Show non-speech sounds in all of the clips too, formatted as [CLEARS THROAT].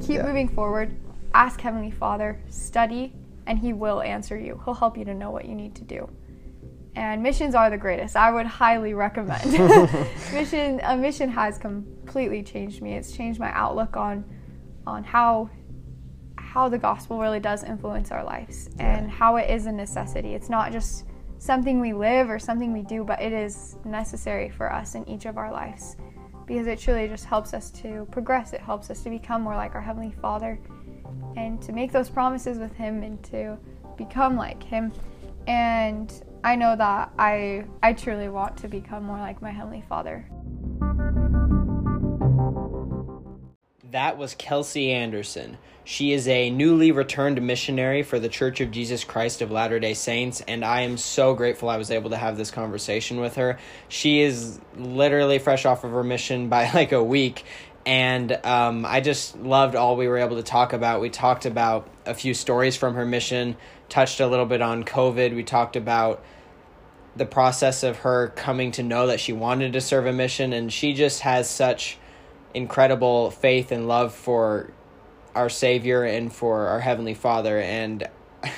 keep Yeah. moving forward. Ask Heavenly Father, study, and He will answer you. He'll help you to know what you need to do. And missions are the greatest. I would highly recommend. [LAUGHS] [LAUGHS] mission a mission has completely changed me. It's changed my outlook on on how how the gospel really does influence our lives and how it is a necessity. It's not just something we live or something we do, but it is necessary for us in each of our lives because it truly just helps us to progress. It helps us to become more like our Heavenly Father and to make those promises with Him and to become like Him. And I know that I I truly want to become more like my Heavenly Father. That was Kelsey Anderson. She is a newly returned missionary for the Church of Jesus Christ of Latter day Saints, and I am so grateful I was able to have this conversation with her. She is literally fresh off of her mission by [LAUGHS] like a week, and um, I just loved all we were able to talk about. We talked about a few stories from her mission, touched a little bit on COVID, we talked about the process of her coming to know that she wanted to serve a mission, and she just has such incredible faith and love for our Savior and for our Heavenly Father. And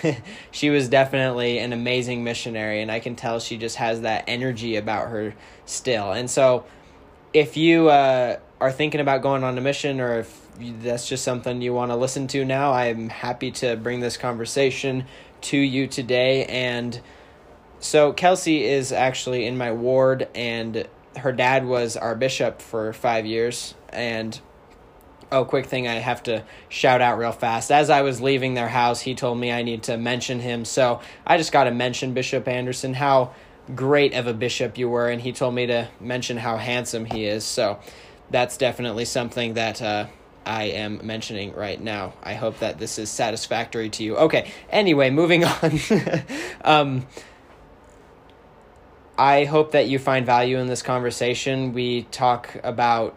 [LAUGHS] she was definitely an amazing missionary, and I can tell she just has that energy about her still. And so, if you uh, are thinking about going on a mission, or if that's just something you want to listen to now, I'm happy to bring this conversation to you today. And so, Kelsey is actually in my ward, and her dad was our bishop for five years. And oh, quick thing I have to shout out real fast. As I was leaving their house, he told me I need to mention him. So I just got to mention Bishop Anderson, how great of a bishop you were. And he told me to mention how handsome he is. So that's definitely something that uh, I am mentioning right now. I hope that this is satisfactory to you. Okay, anyway, moving [LAUGHS] on. um, I hope that you find value in this conversation. We talk about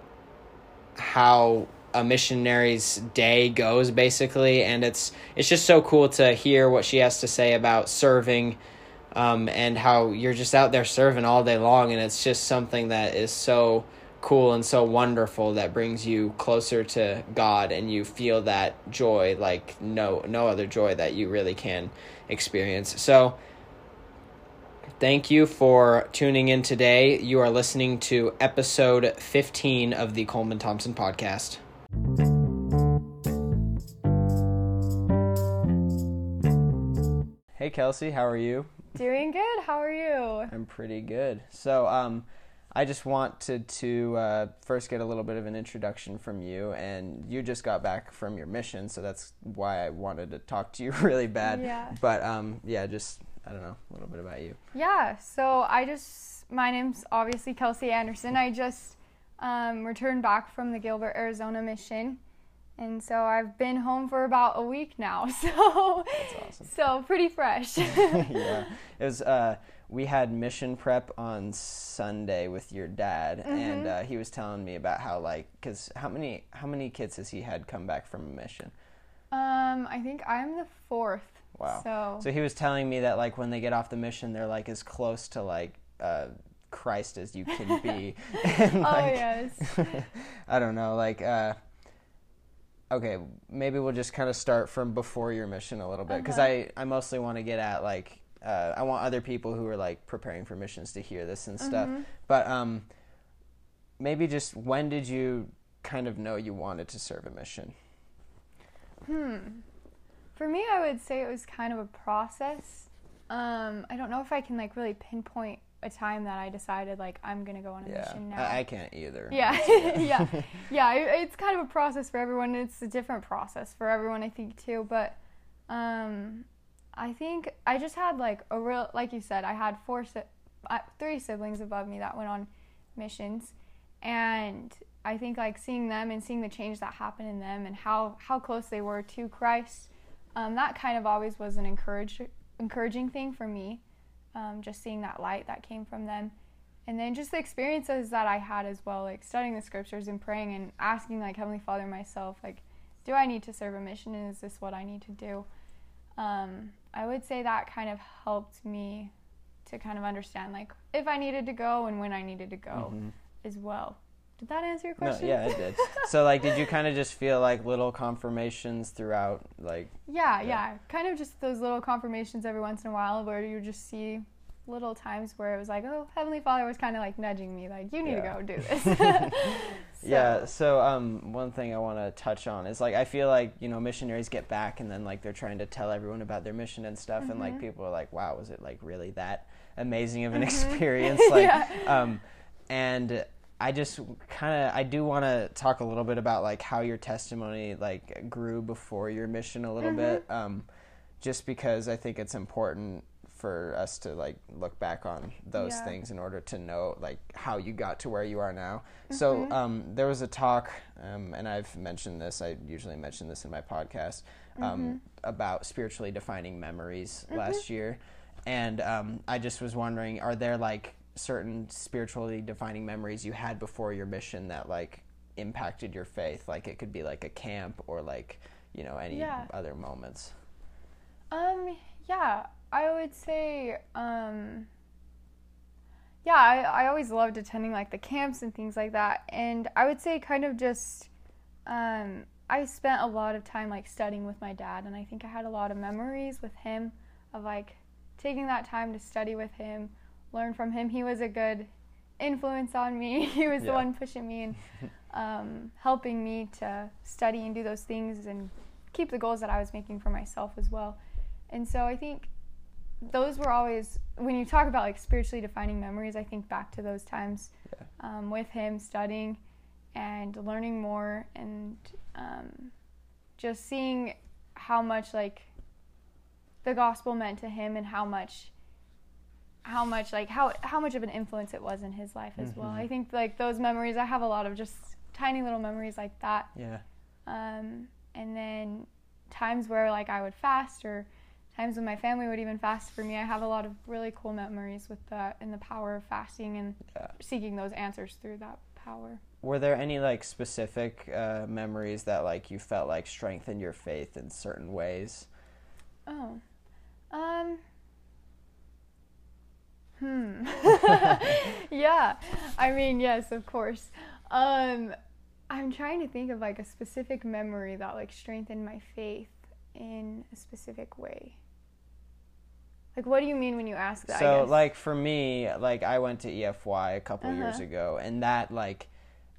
how a missionary's day goes basically and it's it's just so cool to hear what she has to say about serving um, and how you're just out there serving all day long and it's just something that is so cool and so wonderful that brings you closer to God and you feel that joy like no no other joy that you really can experience. So Thank you for tuning in today. You are listening to episode 15 of the Coleman Thompson podcast. Hey Kelsey, how are you? Doing good. How are you? I'm pretty good. So, um, I just wanted to uh, first get a little bit of an introduction from you, and you just got back from your mission, so that's why I wanted to talk to you [LAUGHS] really bad. Yeah. But um, yeah, just I don't know a little bit about you. Yeah, so I just, my name's obviously Kelsey Anderson. I just um, returned back from the Gilbert, Arizona mission. And so I've been home for about a week now. [LAUGHS] So, awesome. so pretty fresh. [LAUGHS] [LAUGHS] yeah, it was. Uh, we had mission prep on Sunday with your dad, Mm-hmm. and uh, he was telling me about how like because how many how many kids has he had come back from a mission? um, I think I'm the fourth. Wow. So, So he was telling me that like when they get off the mission, they're like as close to like uh, Christ as you can be. [LAUGHS] [LAUGHS] and, oh yes. [LAUGHS] I don't know, like. Uh, okay, maybe we'll just kind of start from before your mission a little bit because Uh-huh. I I mostly want to get at like uh, I want other people who are like preparing for missions to hear this and stuff. Mm-hmm. But um, maybe just when did you kind of know you wanted to serve a mission? For me, I would say it was kind of a process. Um, I don't know if I can like really pinpoint a time that I decided like I'm gonna go on a Yeah, mission now. I, I can't either. Yeah, [LAUGHS] yeah, [LAUGHS] yeah. it- It's kind of a process for everyone. It's a different process for everyone, I think, too. But um, I think I just had like a real, like you said, I had four, si- uh, three siblings above me that went on missions, and I think like seeing them and seeing the change that happened in them and how how close they were to Christ, um, that kind of always was an encourage, encouraging thing for me. Um, just seeing that light that came from them and then just the experiences that I had as well, like studying the scriptures and praying and asking like Heavenly Father myself, like, do I need to serve a mission and is this what I need to do? Um, I would say that kind of helped me to kind of understand like if I needed to go and when I needed to go Mm-hmm. as well. Did that answer your No, question? yeah, it did. [LAUGHS] so like, did you kind of just feel like little confirmations throughout, like? Yeah, Yeah. yeah, Kind of just those little confirmations every once in a while where you just see little times where it was like, oh, Heavenly Father was kind of like nudging me, like, you need Yeah. to go do this. [LAUGHS] [LAUGHS] Yeah. So- So um, one thing I want to touch on is like I feel like you know missionaries get back and then like they're trying to tell everyone about their mission and stuff, and Mm-hmm. like people are like, wow, was it like really that amazing of an experience? Like, Yeah. um, and I just kind of I do want to talk a little bit about like how your testimony like grew before your mission a little Mm-hmm. bit, um, just because I think it's important for us to like look back on those Yeah. things in order to know like how you got to where you are now. Mm-hmm. So um, there was a talk, um, and I've mentioned this. I usually mention this in my podcast um, Mm-hmm. about spiritually defining memories last year, and um, I just was wondering, are there like certain spiritually defining memories you had before your mission that like impacted your faith? Like it could be like a camp or like you know any Yeah. other moments. Um, yeah, I would say, um, yeah, I, I always loved attending like the camps and things like that. And I would say, kind of just, um, I spent a lot of time like studying with my dad, and I think I had a lot of memories with him of like taking that time to study with him, learn from him. He was a good influence on me. [LAUGHS] he was the one pushing me and um, helping me to study and do those things and keep the goals that I was making for myself as well. And so I think those were always when you talk about like spiritually defining memories. I think back to those times Yeah. um, with him studying and learning more and um, just seeing how much like the gospel meant to him and how much how much like how how much of an influence it was in his life as well. Mhm. I think like those memories I have a lot of just tiny little memories like that Yeah. um, and then times where like I would fast or times when my family would even fast for me. I have a lot of really cool memories with that and the power of fasting and Yeah. seeking those answers through that power. Were there any like specific uh, memories that like you felt like strengthened your faith in certain ways? Oh, um, hmm, [LAUGHS] yeah. I mean, yes, of course. Um, I'm trying to think of like a specific memory that like strengthened my faith in a specific way. Like, what do you mean when you ask that? So like for me, like I went to EFY a couple years Uh-huh. ago, and that like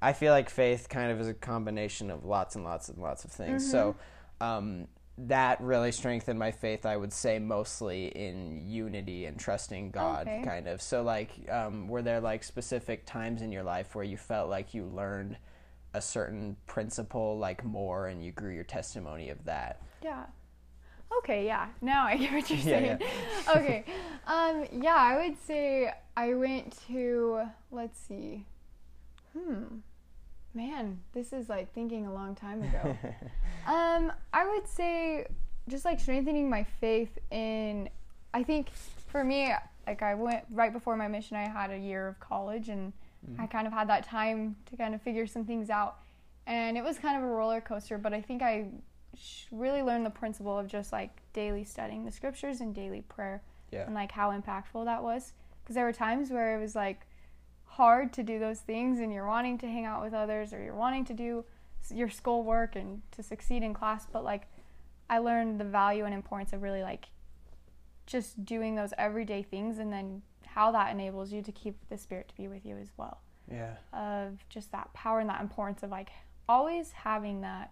I feel like faith kind of is a combination of lots and lots and lots of things. So Mm-hmm. um, that really strengthened my faith. I would say mostly in unity and trusting God, Okay. kind of. So like, um, were there like specific times in your life where you felt like you learned a certain principle like more, and you grew your testimony of that? Yeah. Okay, yeah. Now I get what you're [LAUGHS] Yeah, saying. yeah. okay. Um, yeah, I would say I went to let's see. Hmm. Man, this is like thinking a long time ago. [LAUGHS] um, I would say just like strengthening my faith in I think for me, like I went right before my mission I had a year of college and I kind of had that time to kind of figure some things out. And it was kind of a roller coaster, but I think I sh- really learned the principle of just like daily studying the scriptures and daily prayer Yeah. and like how impactful that was. Because there were times where it was like hard to do those things and you're wanting to hang out with others or you're wanting to do your schoolwork and to succeed in class, but like I learned the value and importance of really like just doing those everyday things and then how that enables you to keep the spirit to be with you as well Yeah. of just that power and that importance of like always having that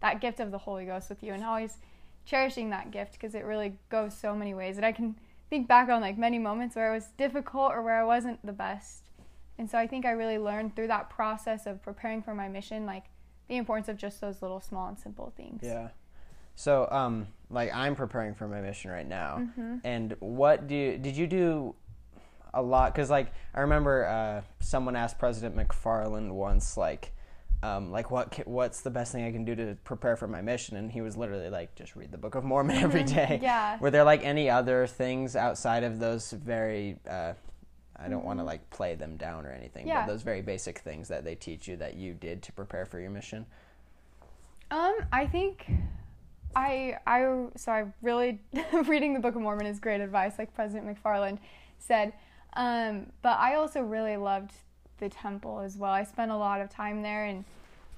that gift of the Holy Ghost with you and always cherishing that gift because it really goes so many ways. And I can think back on like many moments where it was difficult or where I wasn't the best. And so I think I really learned through that process of preparing for my mission like the importance of just those little small and simple things. Yeah. So, um, like I'm preparing for my mission right now, Mm-hmm. and what do you, did you do a lot? Because like I remember uh, someone asked President McFarland once, like, um, like what what's the best thing I can do to prepare for my mission? And he was literally like, just read the Book of Mormon [LAUGHS] every [LAUGHS] day. Yeah. Were there like any other things outside of those very uh, I don't want to like play them down or anything, Mm-hmm. Yeah. but those very basic things that they teach you that you did to prepare for your mission? Um, I think I I so I really [LAUGHS] reading the Book of Mormon is great advice, like President McFarland said. Um, but I also really loved the temple as well. I spent a lot of time there and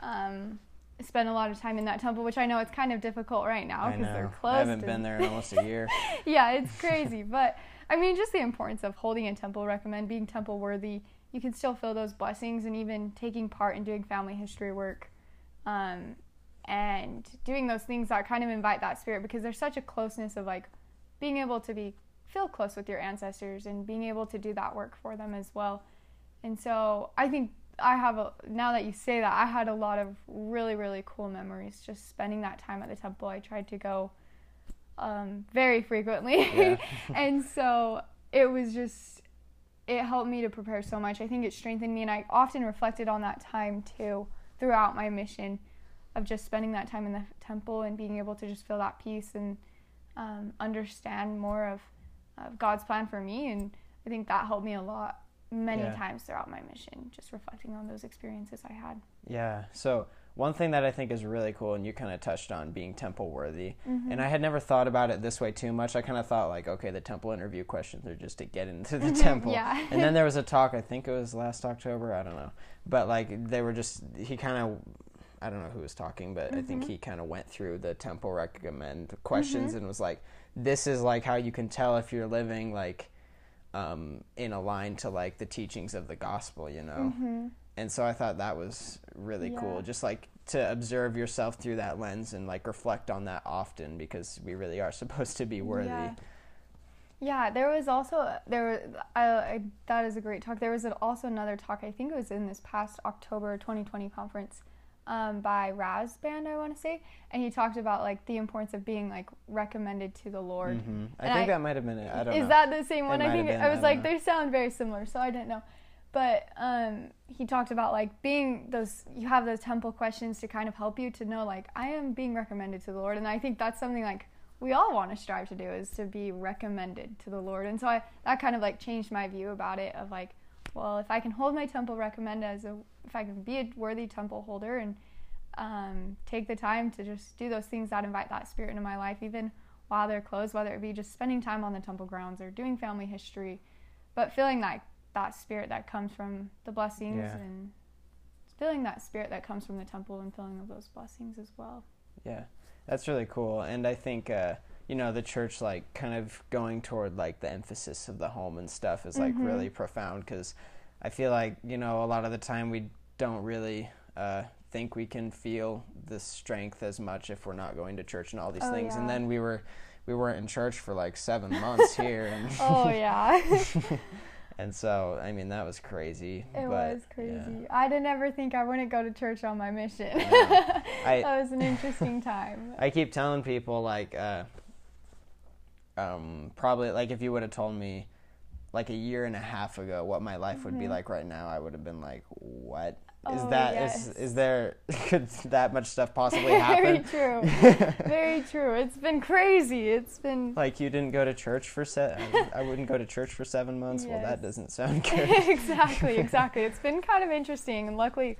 um, spent a lot of time in that temple, which I know it's kind of difficult right now because they're closed. I haven't and- been there in almost a year. [LAUGHS] yeah, it's crazy. but I mean, just the importance of holding a temple recommend, being temple worthy. You can still feel those blessings and even taking part in doing family history work um, and doing those things that kind of invite that spirit because there's such a closeness of like being able to be feel close with your ancestors and being able to do that work for them as well. And so I think I have a now that you say that I had a lot of really really cool memories just spending that time at the temple. I tried to go um, very frequently, Yeah. [LAUGHS] and so it was just it helped me to prepare so much. I think it strengthened me, and I often reflected on that time too throughout my mission of just spending that time in the temple and being able to just feel that peace and um, understand more of, of God's plan for me. And I think that helped me a lot many Yeah. times throughout my mission, just reflecting on those experiences I had. Yeah. So one thing that I think is really cool, and you kind of touched on being temple worthy, mm-hmm. and I had never thought about it this way too much. I kind of thought like, okay, the temple interview questions are just to get into the mm-hmm. temple. Yeah. and then there was a talk. I think it was last October. I don't know, but like they were just he kind of. I don't know who was talking, but I think mm-hmm. he kind of went through the temple recommend questions and was like, "This is like how you can tell if you're living like um, in a line to like the teachings of the gospel," you know and so I thought that was really cool. Just like to observe yourself through that lens and like reflect on that often because we really are [LAUGHS] supposed to be worthy. Yeah. Yeah, there was also there. I, I, that is a great talk. There was also another talk. I think it was in this past October 2020 conference um, by Rasband. I want to say, and he talked about like the importance of being like recommended to the Lord. hmm I And think I- that might have been it. I don't Is know. that the same one? It I think been, I I was don't like know. they sound very similar, so I didn't know. But um, he talked about like being those you have those temple questions to kind of help you to know like I am being recommended to the Lord, and I think that's something like we all want to strive to do is to be recommended to the Lord, and so I that kind of like changed my view about it of like, well, if I can hold my temple recommend as a if I can be a worthy temple holder and um, take the time to just do those things that invite that spirit into my life, even while they're closed, whether it be just spending time on the temple grounds or doing family history, but feeling that that spirit that comes from the blessings Yeah. and feeling that spirit that comes from the temple and feeling of those blessings as well. Yeah, that's really cool. And I think uh, you know the church like kind of going toward like the emphasis of the home and stuff is like Mhm. really profound because I feel like you know a lot of the time we don't really uh, think we can feel the strength as much if we're not going to church and all these Oh, things. And then we were we weren't in church for like seven months here, [LAUGHS] and Oh yeah, [LAUGHS] [LAUGHS] and so I mean that was crazy. it but, was yeah. crazy. I didn't ever think I wouldn't go to church on my mission. [LAUGHS] I- that was an interesting time. [LAUGHS] I keep telling people like, uh, um, probably like if you would have told me like a year and a half ago what my life would be like right now, I would have been like, "What is. Oh, that? Is yes. is there [LAUGHS] could that much stuff possibly Very happen?" true. [LAUGHS] Very true. It's been crazy. It's been like you didn't go to church for se- I wouldn't go to church for seven months. Well, that doesn't sound [LAUGHS] good. exactly, exactly. It's been kind of interesting, and luckily,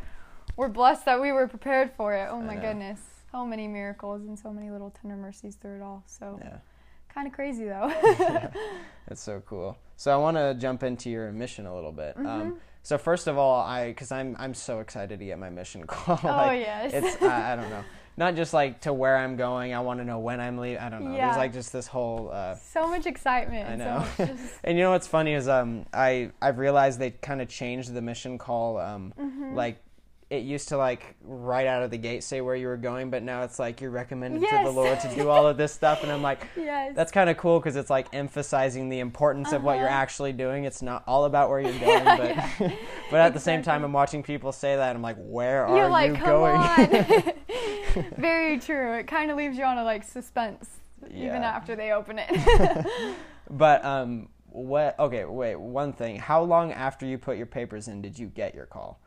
we're blessed that we were prepared for it. Oh my goodness, so many miracles and so many little tender mercies through it all. So yeah, kind of crazy though. [LAUGHS] [LAUGHS] that's so cool. So I want to jump into your mission a little bit. Mm-hmm. Um, so first of all, I because I'm I'm so excited to get my mission [LAUGHS] call. oh yes. it's I, I don't know not just like to where i'm going i want to know when i'm leaving i don't know Yeah. there's like just this whole uh so much excitement. i and know So just, and you know what's funny is um i i've realized they kind of changed the mission call um Mm-hmm. like it used to like right out of the gate say where you were going but now it's like you're recommended to the lord to do all of this stuff and i'm like [LAUGHS] yes. that's kind of cool because it's like emphasizing the importance of what you're Uh-huh. actually doing. It's not all about where you're going, [LAUGHS] Yeah, but [LAUGHS] but at the same time, I'm watching people say that. I'm like, where are You're like, you going? Very true. It kind of leaves you on a like suspense even after they open it. But um, what? Okay, wait. One thing. How long after you put your papers in did you get your call?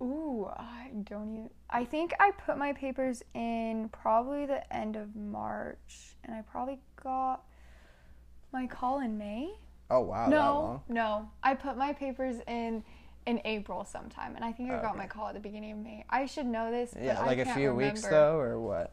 Ooh, I don't even. I think I put my papers in probably the end of March, and I probably got my call in May. Oh wow, no, no, I put my papers in in April sometime, and I think I got my call at the beginning of May. I should know this. Yeah, like a few weeks though, or what?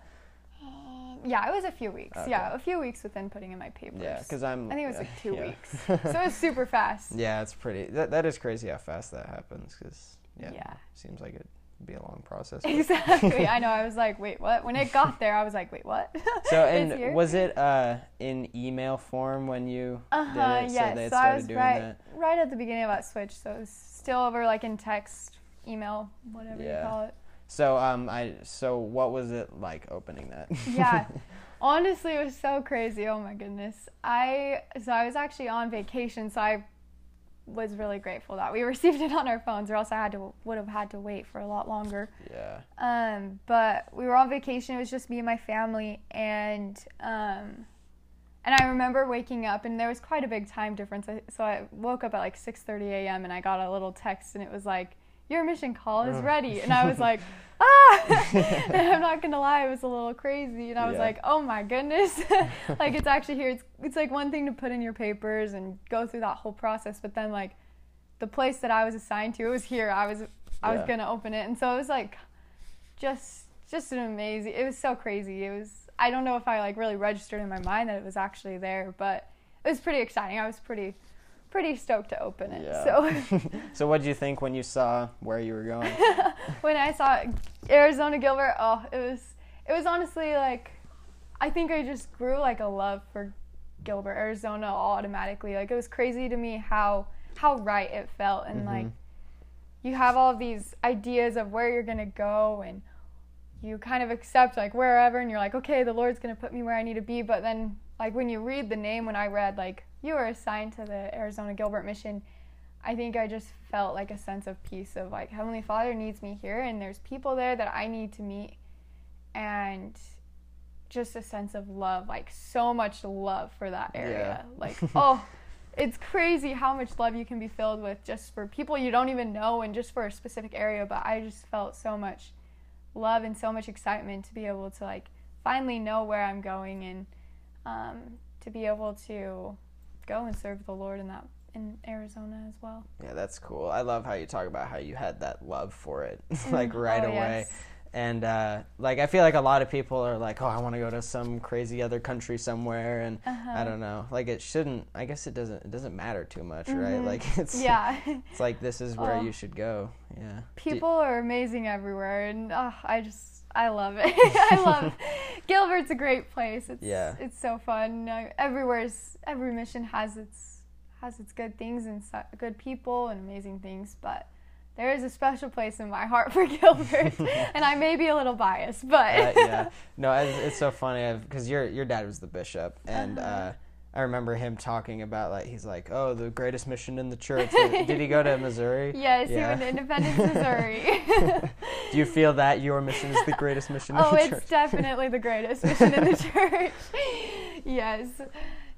Uh, Yeah, it was a few weeks. Yeah, a few weeks within putting in my papers. Yeah, because I'm. I think it was yeah, like two yeah. weeks. [LAUGHS] So it was super fast. yeah, it's pretty. That, that is crazy how fast that happens. Because yeah, Yeah. seems like it'd be a long process. Exactly. [LAUGHS] I know. I was like, wait, what? When it got there, I was like, wait, what? [LAUGHS] So and was it uh in email form when you Uh huh. did it? Yes. So they So, I was doing right, that. right at the beginning of that switch. So it was still over like in text, email, whatever Yeah. you call it. So um I so what was it like opening that? Yeah. [LAUGHS] Honestly, it was so crazy. Oh my goodness. I so I was actually on vacation, so I was really grateful that we [LAUGHS] received it on our phones, or else I had to would have had to wait for a lot longer. yeah. Um, but we were on vacation. It was just me and my family, and um, and I remember waking up, and there was quite a big time difference. I- So I woke up at like 6:30 a.m. and I got a little text, and it was like, "Your mission call is ready," and I was like, [LAUGHS] "Ah!" [LAUGHS] and I'm not gonna lie, it was a little crazy, and I was Yeah. like, "Oh my goodness!" [LAUGHS] like it's actually here. It's it's like one thing to put in your papers and go through that whole process, but then like the place that I was assigned to, it was here. I was I was gonna open it, and so it was like just just an amazing. It was so crazy. It was I don't know if I like really registered in my mind that it was actually there, but it was pretty exciting. I was pretty pretty stoked to open it. Yeah. So [LAUGHS] so what did you think when you saw where you were going? [LAUGHS] when I saw Arizona Gilbert, oh, it was it was honestly like I think I just grew like a love for Gilbert, Arizona automatically. Like it was crazy to me how how right it felt and mm-hmm. like you have all these ideas of where you're gonna go and you kind of accept like wherever and you're like okay the lord's gonna put me where i need to be but then like when you read the name when i read like you were assigned to the arizona gilbert mission i think i just felt like a sense of peace of like heavenly father needs me here and there's people there that i need to meet and just a sense of love like so much love for that area. [LAUGHS] Like oh it's crazy how much love you can be filled with just for people you don't even know and just for a specific area but i just felt so much love and so much excitement to be able to like finally know where i'm going and um, to be able to go and serve the lord in that in arizona as well yeah, that's cool. I love how you talk about how you had that love for it [LAUGHS] like Mm, right oh, away. yes. And uh, like I feel like a lot of people are like, "Oh, I want to go to some crazy other country somewhere," and Uh-huh. I don't know. Like it shouldn't. I guess it doesn't. It doesn't matter too much, right? Like [LAUGHS] it's Mm-hmm. yeah It's like this is where Oh. you should go. Yeah. People are amazing everywhere and oh, i just i love it [LAUGHS] i love [LAUGHS] gilbert's a great place it's Yeah. it's so fun everywhere's every mission has its has its good things and so, good people and amazing things but there is a special place in my heart for [LAUGHS] Gilbert, and I may be a little biased, but uh, yeah. No, it's, it's so funny because your your dad was the bishop, and Uh-huh. uh, I remember him talking about like he's like, oh, the greatest mission in the church. [LAUGHS] Did he go to Missouri? yes, he went to Independence, Missouri. [LAUGHS] Do you feel that your mission is the greatest mission oh, in the it's church? definitely the greatest mission in the [LAUGHS] church. yes,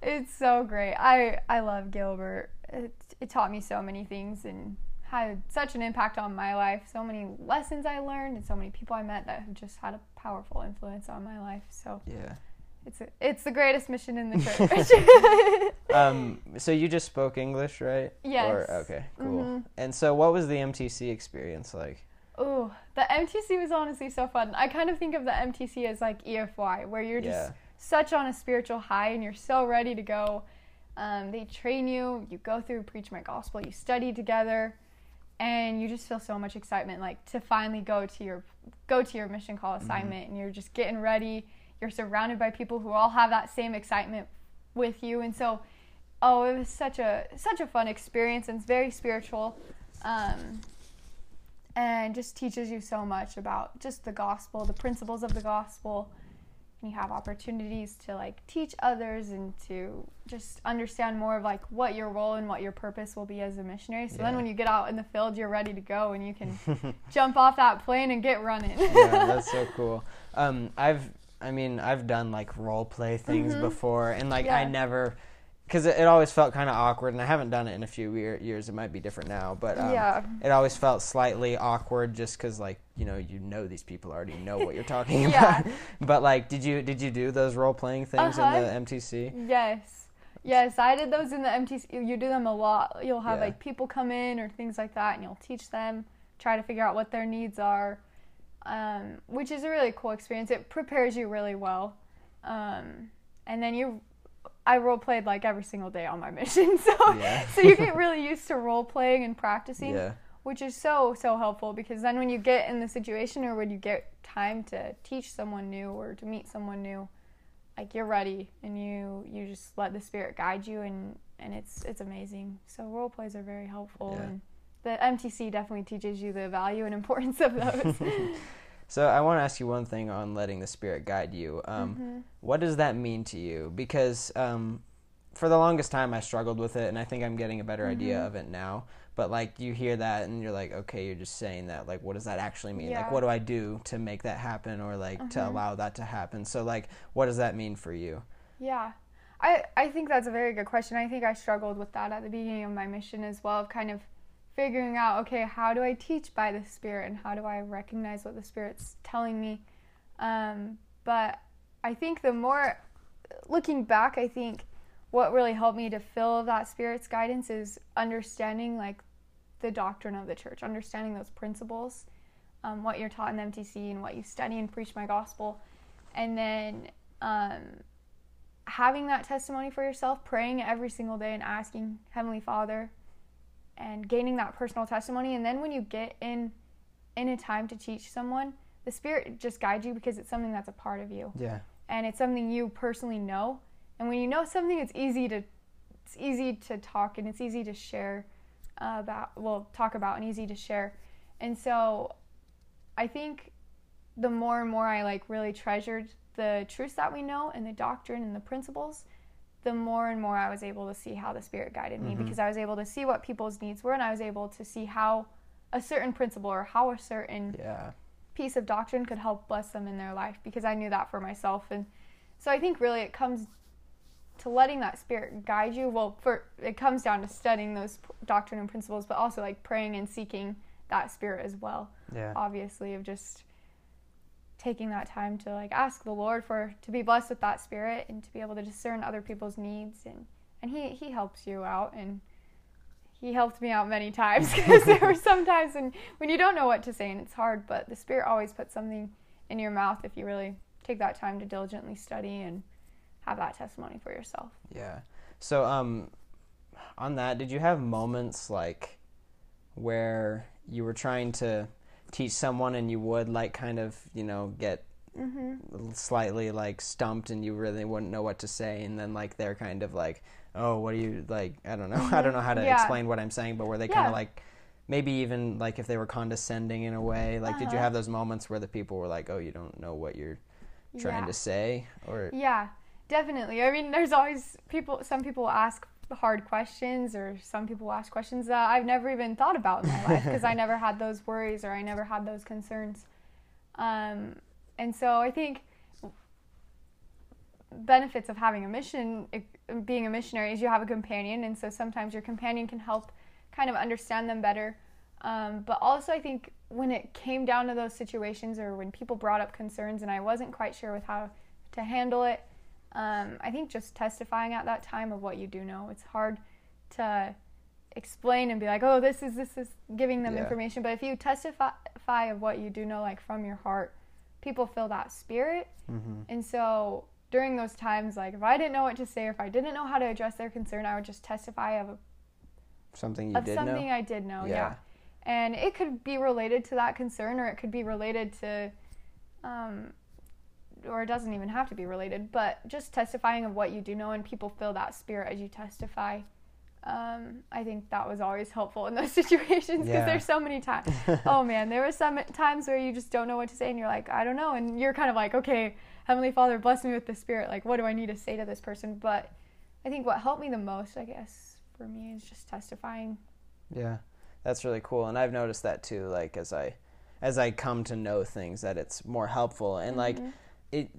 it's so great. I I love Gilbert. It it taught me so many things and had such an impact on my life. So many lessons I learned and so many people I met that have just had a powerful influence on my life. So yeah. It's a, it's the greatest mission in the [LAUGHS] church. [LAUGHS] [LAUGHS] Um. So you just spoke English, right? Yes. Or, okay. Cool. Mhm. And so, what was the MTC experience like? Oh, the MTC was honestly so fun. I kind of think of the MTC as like EFY, where you're just Yeah. such on a spiritual high and you're so ready to go. Um, they train you, you go through Preach My Gospel, you study together, and you just feel so much excitement, like to finally go to your go to your mission call assignment, and you're just getting ready. You're surrounded by people who all have that same excitement with you, and so, oh, it was such a such a fun experience, and it's very spiritual. Um, and just teaches you so much about just the gospel, the principles of the gospel. And you have opportunities to like teach others and to just understand more of like what your role and what your purpose will be as a missionary. So then when you get out in the field, you're ready to go and you can [LAUGHS] jump off that plane and get running. yeah, that's so [LAUGHS] cool. Um, I've, I mean, I've done like role play things Mhm. before, and like I never, because it, it always felt kind of awkward, and I haven't done it in a few year, years. It might be different now, but um, Yeah. it always felt slightly awkward, just because like you know you know these people already know what you're [LAUGHS] talking Yeah. about. But like, did you did you do those role playing things Uh-huh. in the MTC? Yes. Yes, I did those in the MTC. You do them a lot. You'll have Yeah. like people come in or things like that, and you'll teach them, try to figure out what their needs are, um, which is a really cool experience. It prepares you really well. Um, and then you, I role played like every single day on my [LAUGHS] mission. So, Yeah. so you get [LAUGHS] really used to role playing and practicing, Yeah. which is so, so helpful because then when you get in the situation or when you get time to teach someone new or to meet someone new, like you're ready and you, you just let the spirit guide you and, and it's, it's amazing. So role plays are very helpful Yeah. and the MTC definitely teaches you the value and importance of those. [LAUGHS] [LAUGHS] So I want to ask you one thing on letting the spirit guide you. Um, Mm-hmm. What does that mean to you? Because um, for the longest time I struggled with it, and I think I'm getting a better idea Mm-hmm. of it now. But like you hear that, and you're like, okay, you're just saying that. Like, what does that actually mean? Like, Yeah. Mm-hmm. what do I do to make that happen, or like to allow that to happen? So like, what does that mean for you? Yeah. I, I think that's a very good question. I think I struggled with that at the beginning of my mission as well, of kind of figuring out, okay, how do I teach by the Spirit and how do I recognize what the Spirit's telling me? Um, but I think the more, looking back, I think what really helped me to feel that Spirit's guidance is understanding like the doctrine of the church, understanding those principles, um, what you're taught in MTC and what you study and preach my gospel. And then um, having that testimony for yourself, praying every single day and asking Heavenly Father and gaining that personal testimony. And then when you get in in a time to teach someone, the Spirit just guides you because it's something that's a part of you Yeah. and it's something you personally know. And when you know something, it's easy to it's easy to talk and it's easy to share about. Well, talk about and easy to share. And so, I think the more and more I like really treasured the truths that we know and the doctrine and the principles, the more and more I was able to see how the Spirit guided me mm-hmm. because I was able to see what people's needs were and I was able to see how a certain principle or how a certain Yeah. piece of doctrine could help bless them in their life because I knew that for myself. And so I think really it comes to letting that spirit guide you. Well, for it comes down to studying those p- doctrine and principles, but also like praying and seeking that spirit as well. Yeah. Obviously, of just taking that time to like ask the Lord for to be blessed with that spirit and to be able to discern other people's needs and and he he helps you out and he helped me out many times [LAUGHS] because there were some times when, when you don't know what to say and it's hard, but the Spirit always puts something in your mouth if you really take that time to diligently study and have that testimony for yourself. Yeah. So, um, on that, did you have moments like where you were trying to teach someone and you would like kind of, you know, get Mm-hmm. slightly like stumped and you really wouldn't know what to say and then like they're kind of like, "Oh, what do you like, I don't know. [LAUGHS] I don't know how to Mm-hmm. Yeah. explain what I'm saying, but were they kind of like maybe even like if they were condescending in a way, like did you Uh-huh. have those moments where the people were like, "Oh, you don't know what you're trying Yeah. to say?" or Yeah, definitely. I mean, there's always people, some people ask hard questions, or some people ask questions that I've never even thought about in my life because I [LAUGHS] never had those worries or I never had those concerns. Um, and so I think benefits of having a mission, being a missionary, is you have a companion, and so sometimes your companion can help kind of understand them better. Um, but also, I think when it came down to those situations, or when people brought up concerns, and I wasn't quite sure with how to handle it, um, I think just testifying at that time of what you do know. It's hard to explain and be like, oh, this is this is giving them Yeah. information. But if you testify of what you do know, like from your heart, people feel that spirit. Mhm. And so during those times, like if I didn't know what to say, or if I didn't know how to address their concern, I would just testify of, a, something you of did something know? I did know. Yeah. Yeah. And it could be related to that concern, or it could be related to, um, or it doesn't even have to be related, but just testifying of what you do know, and people feel that spirit as you testify. Um, I think that was always helpful in those [LAUGHS] situations because Yeah. there's so many times. [LAUGHS] oh man, there were some times where you just don't know what to say, and you're like, I don't know, and you're kind of like, okay, Heavenly Father, bless me with the Spirit. Like, what do I need to say to this person? But I think what helped me the most, I guess, for me, is just testifying. Yeah, that's really cool, and I've noticed that too. Like as I, as I come to know things, that it's more helpful, and like Mm-hmm. It,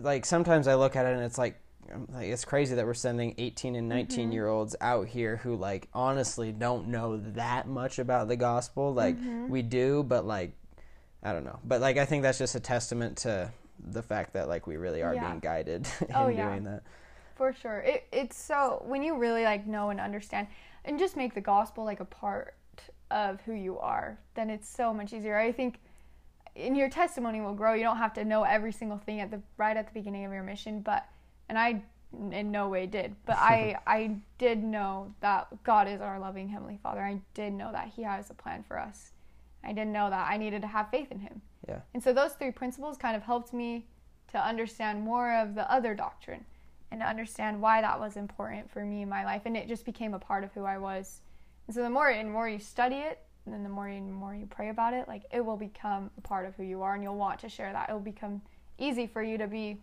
like sometimes I look at it and it's like, like it's crazy that we're sending 18 and 19 Mm-hmm. year olds out here who like honestly don't know that much about the gospel. Like Mm-hmm. we do, but like I don't know. But like I think that's just a testament to the fact that like we really are Yeah. being guided [LAUGHS] in Oh, yeah. doing that. For sure. It, it's so when you really like know and understand and just make the gospel like a part of who you are, then it's so much easier. I think and your testimony will grow. You don't have to know every single thing at the right at the beginning of your mission, but and I in no way did, but I [LAUGHS] I did know that God is our loving heavenly Father. I did know that He has a plan for us. I didn't know that I needed to have faith in Him. Yeah. And so those three principles kind of helped me to understand more of the other doctrine and to understand why that was important for me in my life, and it just became a part of who I was. And so the more and more you study it, and then the more and more you pray about it, like it will become a part of who you are, and you'll want to share that. It will become easy for you to be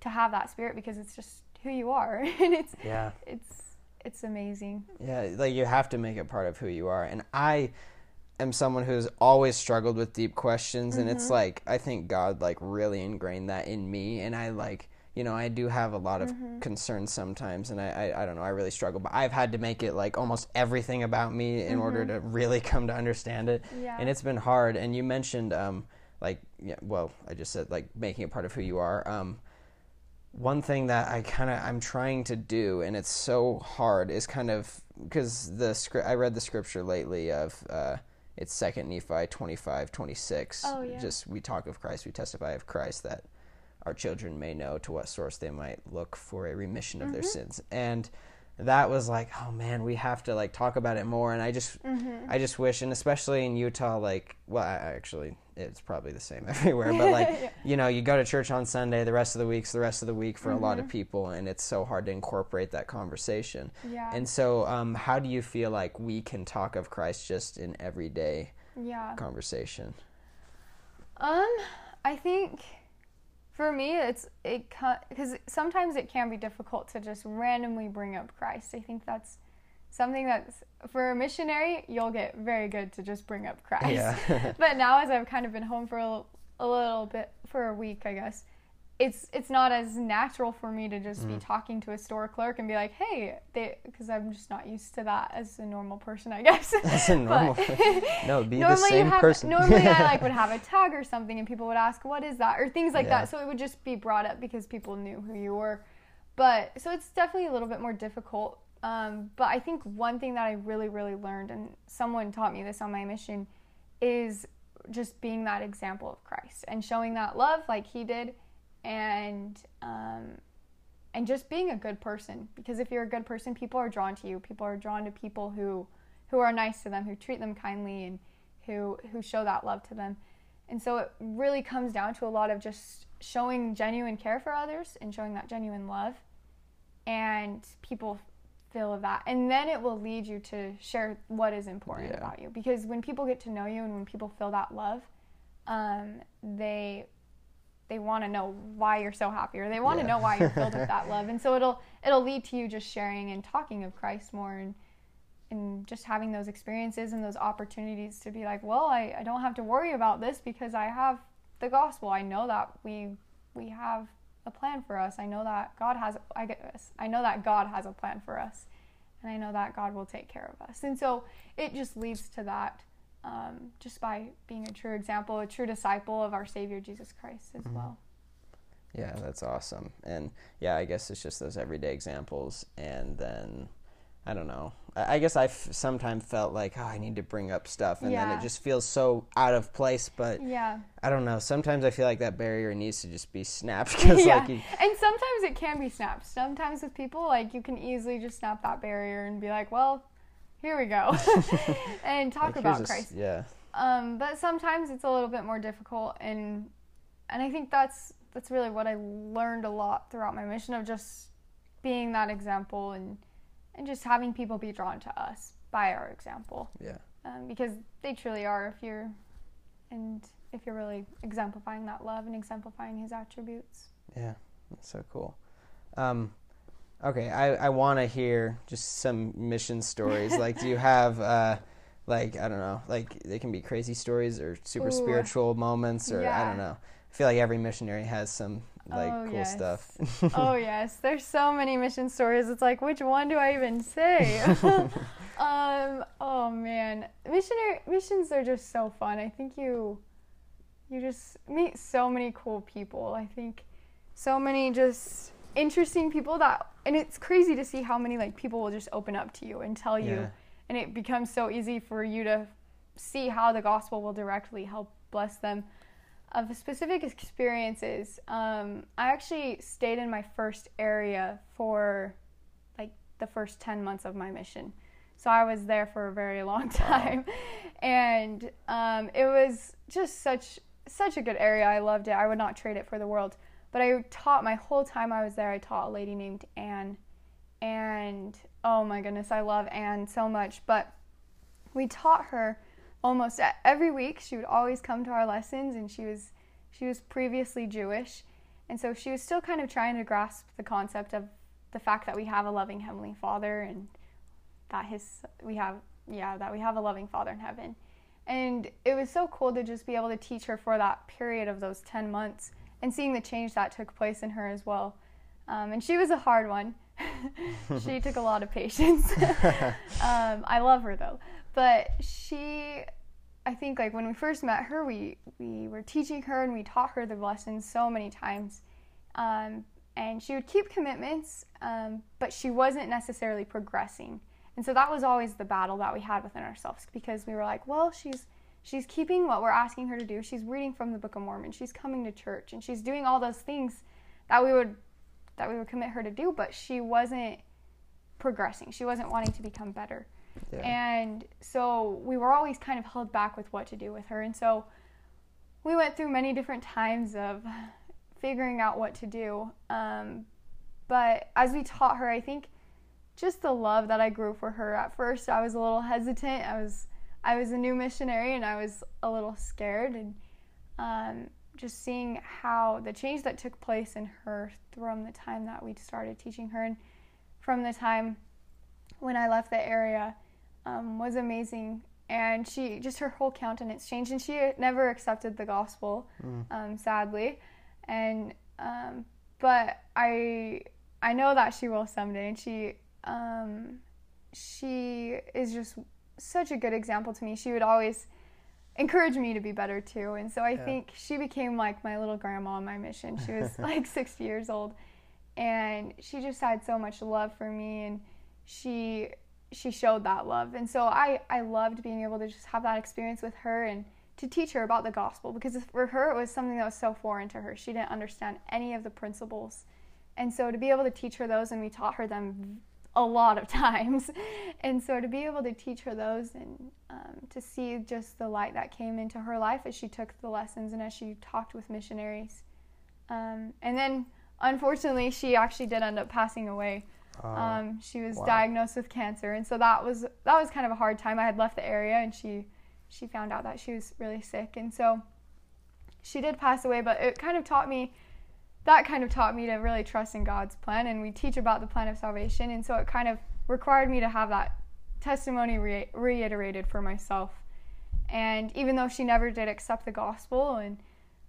to have that spirit because it's just who you are, [LAUGHS] and it's Yeah. it's it's amazing. Yeah, like you have to make it part of who you are. And I am someone who's always struggled with deep questions and it's mm-hmm. like I think God like really ingrained that in me and I like you know, I do have a lot of concerns sometimes and I, I I don't know, I really struggle, but I've had to make it like almost everything about me in order to really [LAUGHS] come to understand it. Yeah. And it's been hard and you mentioned um like yeah, well, I just said like making it part of who you are. Um one thing that I kind of I'm trying to do, and it's so hard, is kind of because the script I read the scripture lately of uh, it's Second Nephi 25, 26. Oh, yeah. Just we talk of Christ, we testify of Christ that our children may know to what source they might look for a remission of their sins, and that was like, oh man, we have to like talk about it more. And I just, I just wish, and especially in Utah, like, well, I, actually, it's probably the same [LAUGHS] everywhere, but like, [LAUGHS] you know, you go to church on Sunday, the rest of the week's the rest of the week for a lot of people, and it's so hard to incorporate that conversation. Yeah. And so, um, how do you feel like we can talk of Christ just in everyday Yeah. conversation? Um, I think for me, it's it because sometimes it can be difficult to just randomly bring up Christ. I think that's something that's for a missionary, you'll get very good to just bring up Christ. Yeah. [LAUGHS] but now, as I've kind of been home for a, a little bit for a week, I guess. It's it's not as natural for me to just be talking to a store clerk and be like, "Hey," because I'm just not used to that as a normal person, I [LAUGHS] guess. [LAUGHS] As a normal- no, be the [LAUGHS] same have, person. normally I like would have a tag or something, and people would ask, "What is that?" or things like Yeah. that. So it would just be brought up because people knew who you were. But so it's definitely a little bit more difficult. Um, but I think one thing that I really, really learned, and someone taught me this on my mission, is just being that example of Christ and showing that love like He did, and um, and just being a good person. Because if you're a good person, people are drawn to you. People are drawn to people who who are nice to them, who treat them kindly, and who who show that love to them. And so it really comes down to a lot of just showing genuine care for others and showing that genuine love, and people feel that, and then it will lead you to share what is important Yeah. about you. Because when people get to know you and when people feel that love, um, they they want to know why you're so happy or they want to Yeah. know why you're filled with that [LAUGHS] love. And so it'll it'll lead to you just sharing and talking of christ more and and just having those experiences and those opportunities to be like well i, I don't have to worry about this because i have the gospel. I know that we we have a plan for us. I know that god has i guess i know that god has a plan for us. And i know that god will take care of us. And so it just leads to that um, just by being a true example a true disciple of our savior jesus christ as well Yeah, that's awesome. And yeah, I guess it's just those everyday examples. And then, I don't know. I, I guess I sometimes felt like, oh, I need to bring up stuff. And then it just feels so out of place. But yeah I don't know. Sometimes I feel like that barrier needs to just be [LAUGHS] snapped. Because, yeah. like, you, and sometimes it can be snapped. Sometimes with people, like you can easily just snap that barrier and be like, "Well, here we go," [LAUGHS] and talk like, about here's a Christ. Yeah. Um, but sometimes it's a little bit more difficult, and and I think that's that's really what I learned a lot throughout my mission of just being that example and and just having people be drawn to us by our example Yeah. um, because they truly are if you're and if you're really exemplifying that love and exemplifying his attributes. Yeah, that's so cool. Um, okay, I, I want to hear just some mission stories. like, do you [LAUGHS] have, uh, like, I don't know, like, they can be crazy stories or super Ooh. spiritual moments, or I don't know. I feel like every missionary has some, like, Oh, cool yes. stuff. oh [LAUGHS] yes, there's so many mission stories. It's like which one do I even say? [LAUGHS] um, oh man, missionary missions are just so fun. I think you you just meet so many cool people. I think so many just interesting people that and it's crazy to see how many like people will just open up to you and tell you Yeah. and it becomes so easy for you to see how the gospel will directly help bless them. of specific experiences, um, I actually stayed in my first area for like the first 10 months of my mission. So I was there for a very [LAUGHS] long time. Wow. And um, it was just such such a good area. I loved it. I would not trade it for the world. But I taught my whole time I was there, I taught a lady named Anne. And oh my goodness, I love Anne so much. But we taught her almost every week. She would always come to our lessons, and she was she was previously Jewish, and so she was still kind of trying to grasp the concept of the fact that we have a loving heavenly Father, and that his we have yeah that we have a loving Father in heaven. And it was so cool to just be able to teach her for that period of those 10 months and seeing the change that took place in her as well. Um, and she was a hard one. [LAUGHS] she took a lot of patience. [LAUGHS] um, I love her though. But she, I think like when we first met her, we, we were teaching her and we taught her the lessons so many times. Um, and she would keep commitments, um, but she wasn't necessarily progressing. And so that was always the battle that we had within ourselves because we were like, well, she's she's keeping what we're asking her to do. She's reading from the Book of Mormon. She's coming to church and she's doing all those things that we would that we would commit her to do, but she wasn't progressing. She wasn't wanting to become better. Yeah. And so we were always kind of held back with what to do with her. And so we went through many different times of figuring out what to do. Um, but as we taught her, I think just the love that I grew for her. At first, I was a little hesitant. I was I was a new missionary and I was a little scared and um, just seeing how the change that took place in her from the time that we started teaching her and from the time when I left the area um, was amazing. And she just her whole countenance changed, and she never accepted the gospel, mm. um, sadly. And um, but I I know that she will someday, and she um, she is just such a good example to me. She would always encourage me to be better too. And so I yeah. think she became like my little grandma on my mission. She was [LAUGHS] like 60 years old and she just had so much love for me and she she showed that love. And so I I loved being able to just have that experience with her and to teach her about the gospel because for her it was something that was so foreign to her. She didn't understand any of the principles. And so to be able to teach her those and we taught her them a lot of [LAUGHS] times. And so to be able to teach her those and um, to see just the light that came into her life as she took the lessons and as she talked with missionaries. Um, and then unfortunately, she actually did end up passing away. Uh, um, she was wow. diagnosed with cancer, and so that was that was kind of a hard time. I had left the area, and she she found out that she was really sick, and so she did pass away. But it kind of taught me that kind of taught me to really trust in God's plan. And we teach about the plan of salvation. And so it kind of required me to have that testimony re- reiterated for myself. And even though she never did accept the gospel, and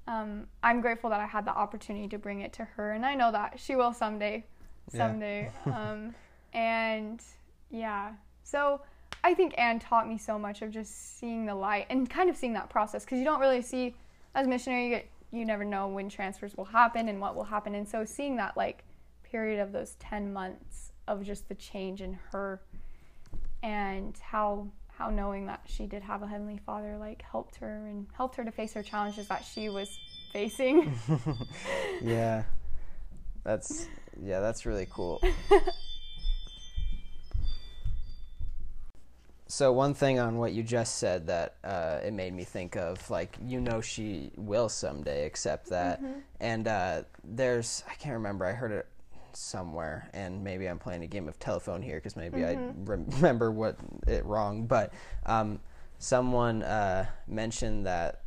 um, I'm grateful that I had the opportunity to bring it to her. And I know that she will someday, someday. Yeah. [LAUGHS] um, and yeah, so I think Anne taught me so much of just seeing the light and kind of seeing that process because you don't really see, as missionary, you get you never know when transfers will happen and what will happen. And so seeing that like period of those 10 months of just the change in her and how how knowing that she did have a heavenly father like helped her and helped her to face her challenges that she was facing. [LAUGHS] yeah. That's yeah, that's really cool. [LAUGHS] So one thing on what you just said that uh, it made me think of, like you know, she will someday accept that, mm-hmm. and uh, there's I can't remember. I heard it somewhere, and maybe I'm playing a game of telephone here because maybe mm-hmm. I [LAUGHS] remember what it wrong. But um, someone uh, mentioned that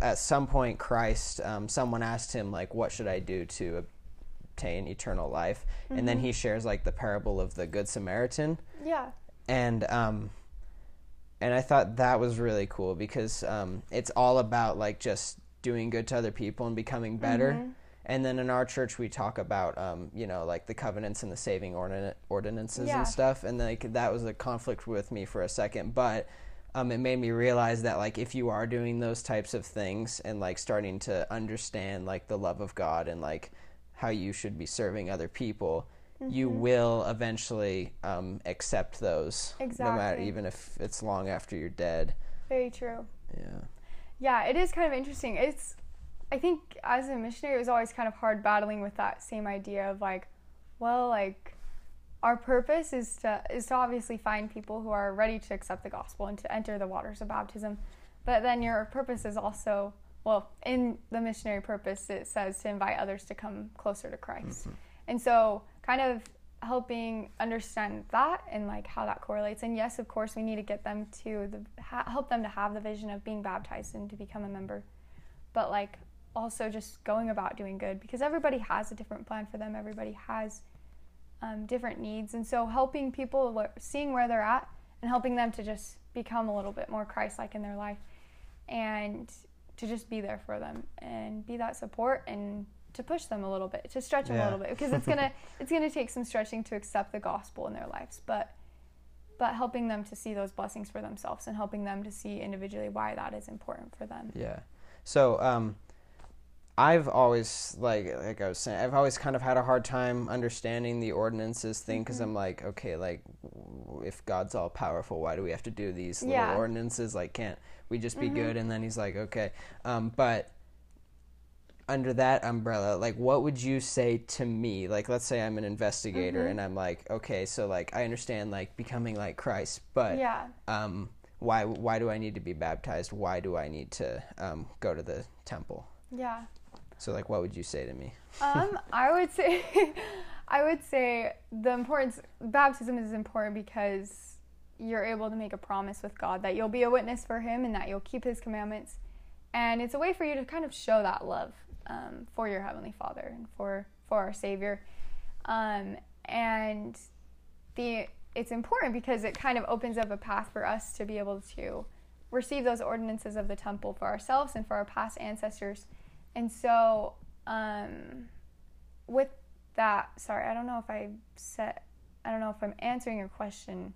at some point Christ, um, someone asked him like, "What should I do to obtain eternal life?" Mm-hmm. And then mm-hmm. he shares like the parable of the Good Samaritan. Yeah and um, and I thought that was really cool because um, it's all about like just doing good to other people and becoming better. Mm-hmm. And then in our church, we talk about, um, you know, like the covenants and the saving ordin- ordinances yeah. and stuff. And like that was a conflict with me for a second, but um, it made me realize that like if you are doing those types of things and like starting to understand like the love of God and like how you should be serving other people, mm-hmm. you will eventually um, accept those, exactly. no matter even if it's long after you're dead. Very true. Yeah. Yeah, it is kind of interesting. It's, I think as a missionary, it was always kind of hard battling with that same idea of like, well, like, our purpose is to is to obviously find people who are ready to accept the gospel and to enter the waters of baptism, but then your purpose is also well in the missionary purpose it says to invite others to come closer to Christ, Mm-hmm. and so kind of helping understand that and like how that correlates. And yes, of course, we need to get them to the ha- help them to have the vision of being baptized and to become a member, but like also just going about doing good because everybody has a different plan for them. Everybody has um, different needs, and so helping people, wh- seeing where they're at, and helping them to just become a little bit more Christ-like in their life, and to just be there for them and be that support and to push them a little bit, to stretch them a little bit, because it's gonna [LAUGHS] it's gonna take some stretching to accept the gospel in their lives, but but helping them to see those blessings for themselves and helping them to see individually why that is important for them. Yeah. So um, I've always like like I was saying, I've always kind of had a hard time understanding the ordinances thing because Mm-hmm. I'm like, okay, like if God's all powerful, why do we have to do these little Yeah. Mm-hmm. ordinances? Like, can't we just be good? And then he's like, okay, um, but under that umbrella, like what would you say to me? Like let's say I'm an investigator Mm-hmm. and I'm like, okay, so like I understand like becoming like Christ, but Yeah. um why why do I need to be baptized? Why do I need to um go to the temple? Yeah. So like what would you say to me? Um, [LAUGHS] I would say, [LAUGHS] I would say the importance baptism is important because you're able to make a promise with God that you'll be a witness for Him and that you'll keep His commandments, and it's a way for you to kind of show that love um, for your heavenly Father and for for our Savior, um, and the it's important because it kind of opens up a path for us to be able to receive those ordinances of the temple for ourselves and for our past ancestors. And so, um, with that, sorry, I don't know if I said, I don't know if I'm answering your question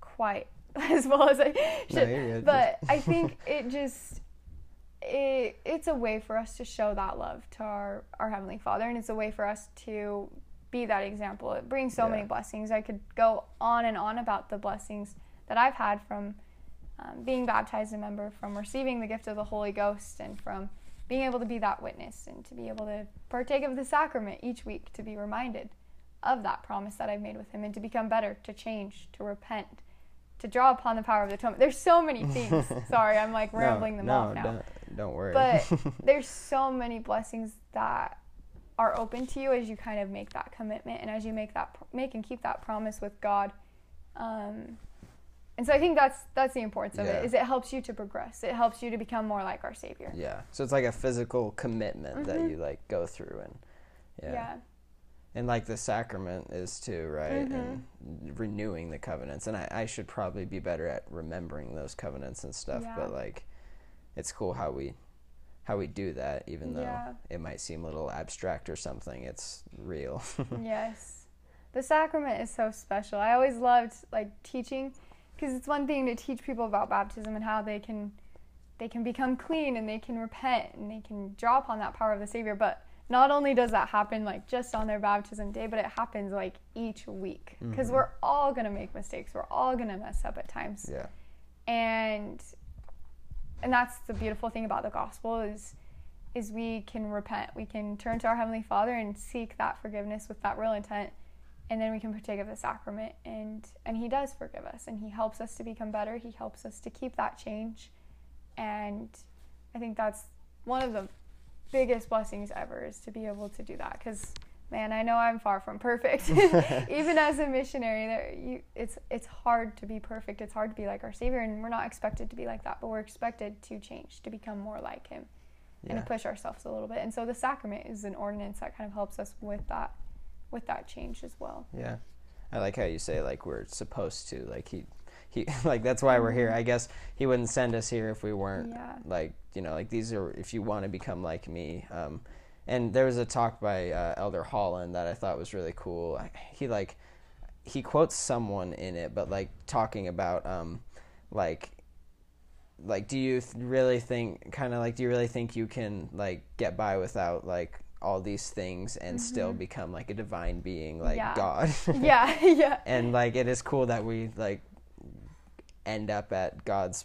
quite [LAUGHS] as well as I should. you're. But [LAUGHS] I think it just, it, it's a way for us to show that love to our, our Heavenly Father, and it's a way for us to be that example. It brings so Yeah. many blessings. I could go on and on about the blessings that I've had from um, being baptized a member, from receiving the gift of the Holy Ghost, and from being able to be that witness and to be able to partake of the sacrament each week, to be reminded of that promise that I've made with Him, and to become better, to change, to repent, to draw upon the power of the atonement. There's so many things. [LAUGHS] Sorry, I'm like rambling them no, off now. Don't, don't worry. But [LAUGHS] there's so many blessings that are open to you as you kind of make that commitment and as you make that make and keep that promise with God. Um, and so I think that's that's the importance of Yeah. it. Is it helps you to progress. It helps you to become more like our Savior. yeah. So it's like a physical commitment that you like go through and yeah. Mm-hmm. Yeah. And like the sacrament is too, right? Mm-hmm. And renewing the covenants. And I, I should probably be better at remembering those covenants and stuff, Yeah. but like it's cool how we how we do that even though Yeah. it might seem a little abstract or something. It's real. [LAUGHS] yes. The sacrament is so special. I always loved like teaching because it's one thing to teach people about baptism and how they can they can become clean and they can repent and they can draw upon that power of the Savior, but not only does that happen like just on their baptism day, but it happens like each week. Mm-hmm. Because we're all going to make mistakes. We're all going to mess up at times. Yeah. and and that's the beautiful thing about the gospel is is we can repent. We can turn to our heavenly father and seek that forgiveness with that real intent and then we can partake of the sacrament and and he does forgive us and he helps us to become better. He helps us to keep that change. And i think that's one of the biggest blessings ever is to be able to do that because man i know i'm far from perfect [LAUGHS] [LAUGHS] even as a missionary there you it's it's hard to be perfect it's hard to be like our savior and we're not expected to be like that but we're expected to change to become more like him and to push ourselves a little bit and so the sacrament is an ordinance that kind of helps us with that with that change as well Yeah. I like how you say like we're supposed to. Like he he [LAUGHS] like that's why we're here. Mm-hmm. I guess he wouldn't send us here if we weren't Yeah. like, you know, like these are if you want to become like me. Um and there was a talk by uh, Elder Holland that I thought was really cool. He like he quotes someone in it, but like talking about um like like do you th- really think kind of like do you really think you can like get by without like all these things and still become like a divine being like Yeah. god [LAUGHS] [LAUGHS] yeah [LAUGHS] yeah and like it is cool that we like end up at god's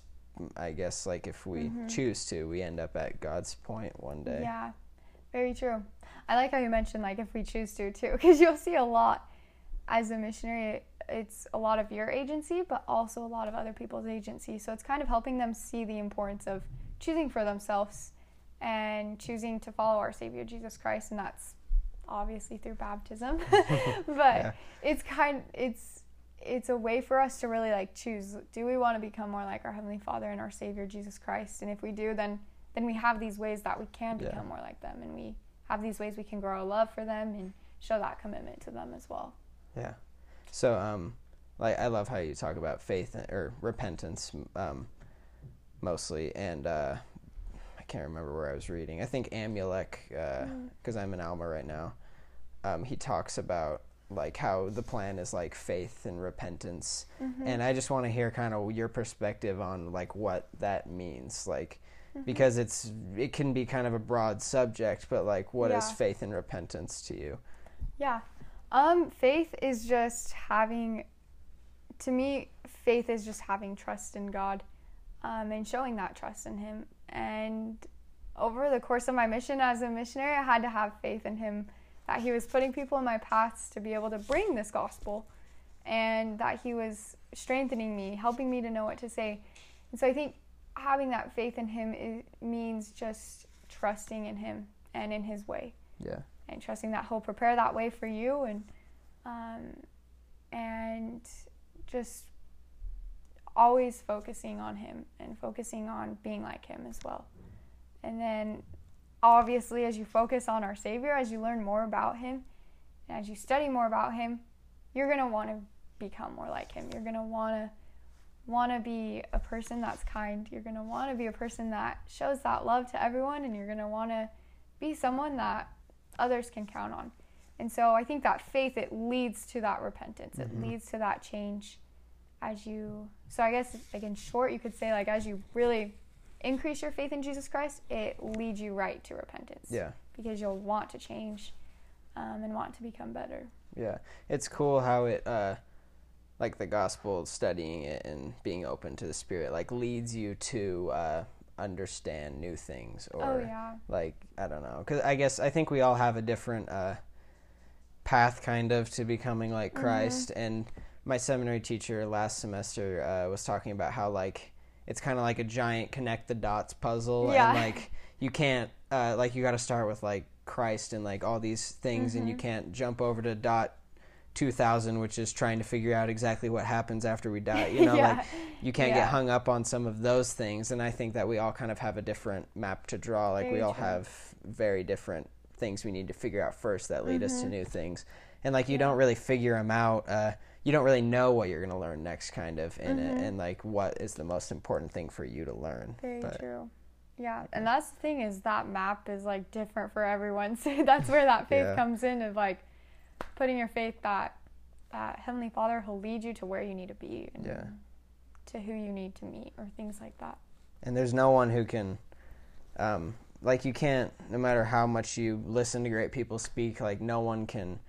I guess like if we mm-hmm. choose to, we end up at God's point one day. Yeah, very true. I like how you mentioned like if we choose to too, [LAUGHS] because you'll see a lot as a missionary. It's a lot of your agency, but also a lot of other people's agency. So it's kind of helping them see the importance of choosing for themselves and choosing to follow our Savior Jesus Christ, and that's obviously through baptism. [LAUGHS] [LAUGHS] but Yeah. it's kind it's it's a way for us to really like choose do we want to become more like our heavenly father and our savior jesus christ and if we do then then we have these ways that we can Yeah. become more like them and we have these ways we can grow our love for them and show that commitment to them as well Yeah. So, um, like, I love how you talk about faith or repentance, um, mostly, and uh, I can't remember where I was reading. I think Amulek, because I'm in Alma right now. Um, he talks about like how the plan is like faith and repentance, and I just want to hear kind of your perspective on like what that means, like. Because it's it can be kind of a broad subject, but like, what is Yeah. faith and repentance to you? yeah um faith is just having to me faith is just having trust in god um, and showing that trust in him and over the course of my mission as a missionary i had to have faith in him that he was putting people in my paths to be able to bring this gospel and that he was strengthening me helping me to know what to say. And so i think having that faith in him means just trusting in him and in his way. Yeah. and trusting that he'll prepare that way for you and um, and just always focusing on him and focusing on being like him as well. And then obviously as you focus on our savior as you learn more about him and as you study more about him you're going to want to become more like him you're going to want to want to be a person that's kind you're going to want to be a person that shows that love to everyone and you're going to want to be someone that others can count on. And so I think that faith it leads to that repentance. It mm-hmm. leads to that change as you so I guess like in short you could say like as you really increase your faith in Jesus Christ, it leads you right to repentance. Yeah. Because you'll want to change um, and want to become better. Yeah, it's cool how it, uh, like the gospel, studying it and being open to the Spirit, like leads you to uh, understand new things. Or Oh, yeah. like I don't know, because I guess I think we all have a different uh, path, kind of, to becoming like Mm-hmm. Christ. And my seminary teacher last semester uh, was talking about how like it's kind of like a giant connect the dots puzzle, Yeah. and like you can't uh, like you got to start with like Christ and like all these things, and Mm-hmm. you can't jump over to dot 2000 which is trying to figure out exactly what happens after we die you [LAUGHS] know Yeah. like you can't Yeah. get hung up on some of those things and i think that we all kind of have a different map to draw like we all true. have very different things we need to figure out first that lead Mm-hmm. us to new things and like you don't really figure them out uh, you don't really know what you're going to learn next kind of in it and like what is the most important thing for you to learn Mm-hmm. Very But- true. Yeah, and that's the thing is that map is like different for everyone. [LAUGHS] So that's where that faith Yeah. comes in of like putting your faith that that Heavenly Father will lead you to where you need to be and Yeah. to who you need to meet or things like that. and there's no one who can um, like you can't no matter how much you listen to great people speak like no one can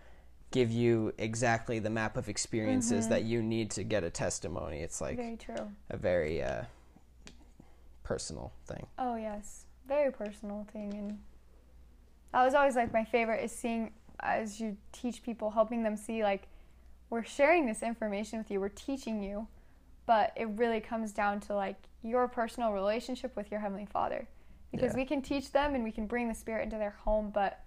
give you exactly the map of experiences that you need to get a testimony. It's like Very true. a very uh, personal thing. Oh yes, very personal thing, and that was always like my favorite is seeing as you teach people, helping them see like we're sharing this information with you, we're teaching you, but it really comes down to like your personal relationship with your heavenly Father, because Yeah. we can teach them and we can bring the Spirit into their home, but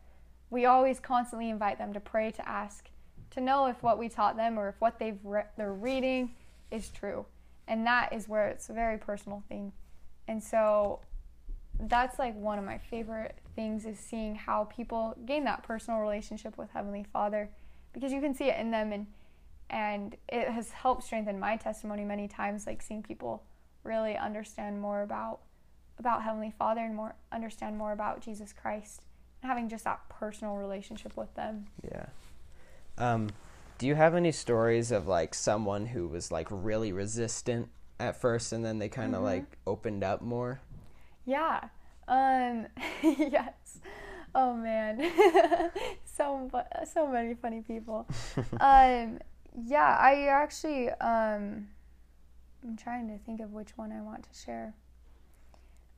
we always constantly invite them to pray, to ask, to know if what we taught them or if what they've re- they're reading is true, and that is where it's a very personal thing. And so that's like one of my favorite things is seeing how people gain that personal relationship with Heavenly Father because you can see it in them and and it has helped strengthen my testimony many times like seeing people really understand more about about Heavenly Father and more understand more about Jesus Christ having just that personal relationship with them. yeah um, do you have any stories of like someone who was like really resistant at first and then they kind of like opened up more Yeah. Um [LAUGHS] yes. Oh man. [LAUGHS] so so many funny people. [LAUGHS] um yeah, I actually um I'm trying to think of which one I want to share.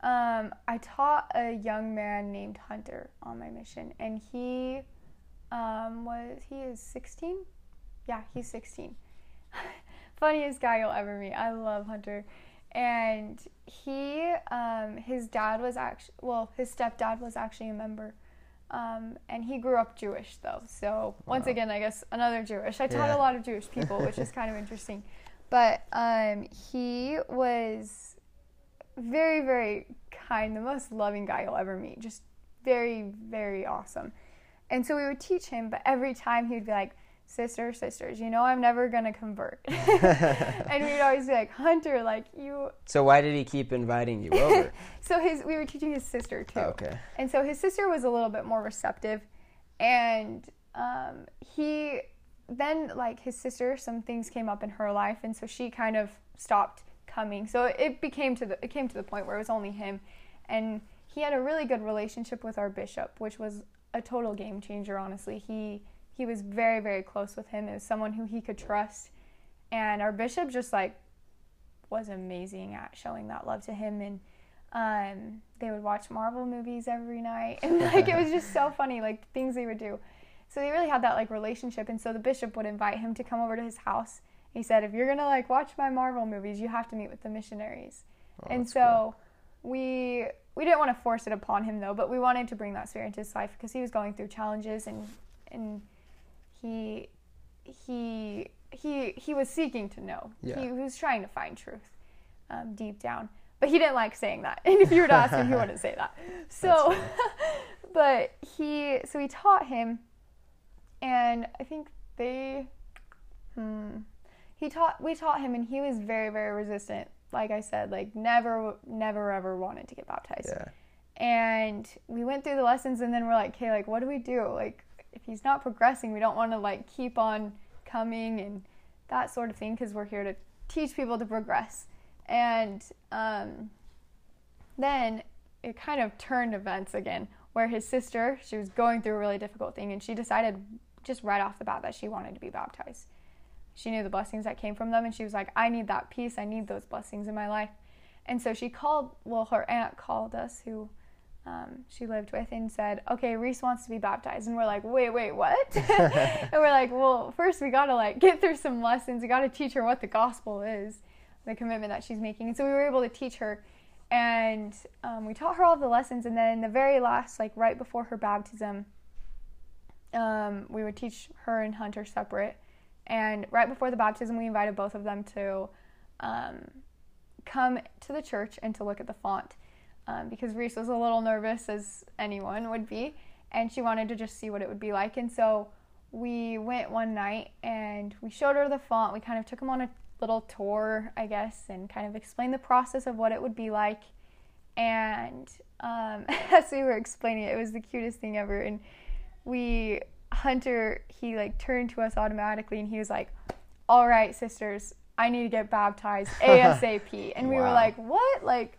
Um, I taught a young man named Hunter on my mission, and he um, was he is 16. Yeah, he's 16. [LAUGHS] Funniest guy you'll ever meet. I love Hunter, and he um, his dad was actually well, his stepdad was actually a member. Um, and he grew up Jewish though, so once Wow. again, I guess another Jewish. I taught Yeah. a lot of Jewish people, which is [LAUGHS] kind of interesting. But um, he was very, very kind, the most loving guy you'll ever meet. Just very, very awesome. And so we would teach him, but every time he would be like, Sister, sisters, you know I'm never gonna convert. [LAUGHS] and we'd always be like, Hunter, like you. [LAUGHS] So why did he keep inviting you over? [LAUGHS] So his, we were teaching his sister too. Oh, okay. And so his sister was a little bit more receptive. And um, he then, like his sister, some things came up in her life. And so she kind of stopped coming. So it became to the, it came to the point where it was only him. And he had a really good relationship with our bishop, which was a total game changer, honestly. He, he was very, very close with him. It was someone who he could trust. And our bishop just like was amazing at showing that love to him and um, they would watch Marvel movies every night [LAUGHS] and like it was just so funny like things they would do so they really had that like relationship and so the bishop would invite him to come over to his house he said if you're gonna like watch my Marvel movies you have to meet with the missionaries. Oh, and so we we didn't want to force it upon him though but we wanted to bring that spirit into his life because he was going through challenges and and he he he he was seeking to know. Yeah. he was trying to find truth um, deep down but he didn't like saying that. [LAUGHS] And if you were to ask him he wouldn't say that. [LAUGHS] So [LAUGHS] but he so we taught him and i think they hmm he taught we taught him and he was very very resistant. Like i said like never never ever wanted to get baptized. Yeah. and we went through the lessons and then we're like okay like what do we do? Like if he's not progressing we don't want to like keep on coming and that sort of thing because we're here to teach people to progress. And um, then it kind of turned events again where his sister she was going through a really difficult thing and she decided just right off the bat that she wanted to be baptized she knew the blessings that came from them and she was like i need that peace. I need those blessings in my life. And so she called well her aunt called us who um, she lived with and said okay reese wants to be baptized. And we're like wait wait what? [LAUGHS] And we're like well first we gotta like get through some lessons. We gotta teach her what the gospel is the commitment that she's making. And so we were able to teach her and um, we taught her all the lessons. And then the very last like right before her baptism um, we would teach her and hunter separate and right before the baptism we invited both of them to um, come to the church and to look at the font um, because reese was a little nervous as anyone would be and she wanted to just see what it would be like. And so we went one night and we showed her the font. We kind of took them on a little tour i guess and kind of explained the process of what it would be like. And um, [LAUGHS] as we were explaining it, it was the cutest thing ever. And we, Hunter, he like turned to us automatically and he was like, All right, sisters, I need to get baptized [LAUGHS] ASAP. and we were like, What? Like,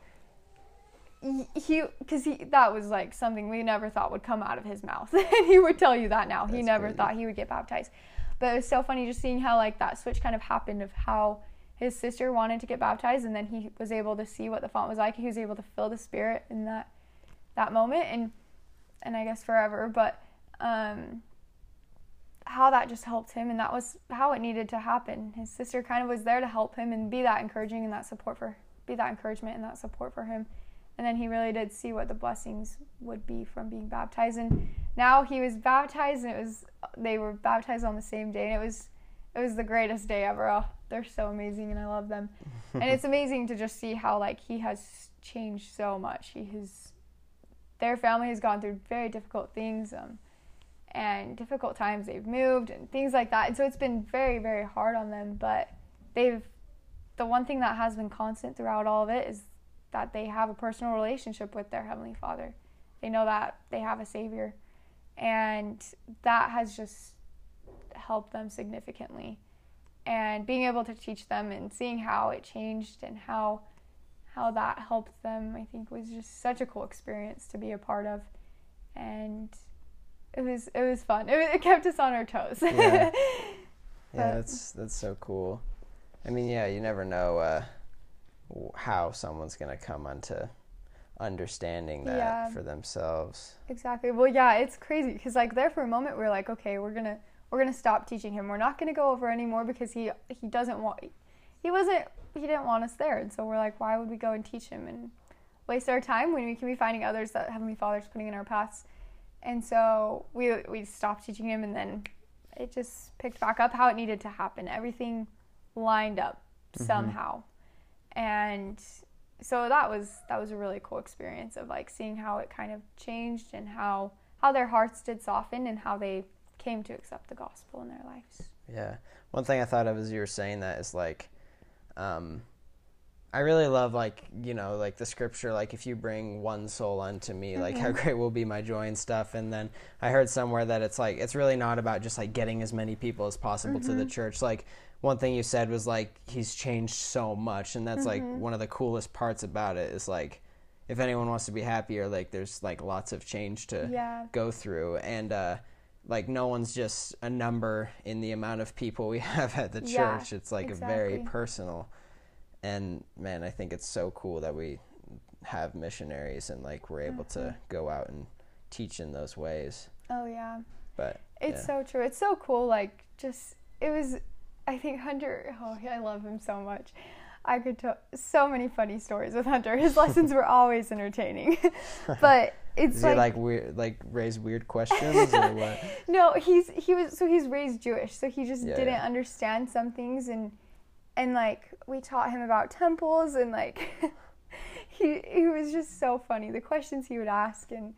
he, because he, that was like something we never thought would come out of his mouth. [LAUGHS] and he would tell you that now. he never crazy. thought he would get baptized. But it was so funny just seeing how like that switch kind of happened of how his sister wanted to get baptized and then he was able to see what the font was like he was able to feel the spirit in that that moment and and i guess forever but um how that just helped him and that was how it needed to happen. His sister kind of was there to help him and be that encouraging and that support for be that encouragement and that support for him. And then he really did see what the blessings would be from being baptized. And now he was baptized and it was they were baptized on the same day and it was it was the greatest day ever. Oh, they're so amazing and i love them. [LAUGHS] And it's amazing to just see how like he has changed so much. He has their family has gone through very difficult things um, and difficult times they've moved and things like that. And so it's been very very hard on them but they've the one thing that has been constant throughout all of it is that they have a personal relationship with their heavenly father. They know that they have a savior and that has just helped them significantly. And being able to teach them and seeing how it changed and how how that helped them i think was just such a cool experience to be a part of. And it was it was fun it, it kept us on our toes Yeah. [LAUGHS] Yeah, that's that's so cool. I mean, yeah, you never know uh, how someone's gonna come onto understanding that Yeah. for themselves. Exactly. Well, yeah, it's crazy because like there for a moment we are like, okay, we're gonna we're gonna stop teaching him. We're not gonna go over anymore because he he doesn't want he wasn't he didn't want us there, and so we're like, why would we go and teach him and waste our time when we can be finding others that Heavenly Father's putting in our paths? And so we we stopped teaching him, and then it just picked back up how it needed to happen. Everything lined up somehow, and so that was that was a really cool experience of like seeing how it kind of changed and how how their hearts did soften and how they came to accept the gospel in their lives. Yeah. One thing I thought of as you were saying that is like, um, I really love like you know like the scripture like if you bring one soul unto me like how mm-hmm. great will be my joy and stuff. And then I heard somewhere that it's like it's really not about just like getting as many people as possible to the mm-hmm. church. Like one thing you said was like he's changed so much and that's like mm-hmm. one of the coolest parts about it is like if anyone wants to be happier like there's like lots of change to Yeah. go through. And uh like no one's just a number in the amount of people we [LAUGHS] have at the Yeah, church. It's like a very personal and man i think it's so cool that we have missionaries and like we're able Mm-hmm. to go out and teach in those ways Oh yeah. but It's yeah. so true. It's so cool. Like, just it was. I think Hunter. Oh, I love him so much. I could tell so many funny stories with Hunter. His lessons were [LAUGHS] always entertaining, [LAUGHS] but it's Does like, he like weird like raise weird questions or what [LAUGHS] no. He's he was so he's raised Jewish, so he just Yeah, didn't yeah. understand some things, and and like we taught him about temples, and like [LAUGHS] he he was just so funny. The questions he would ask, and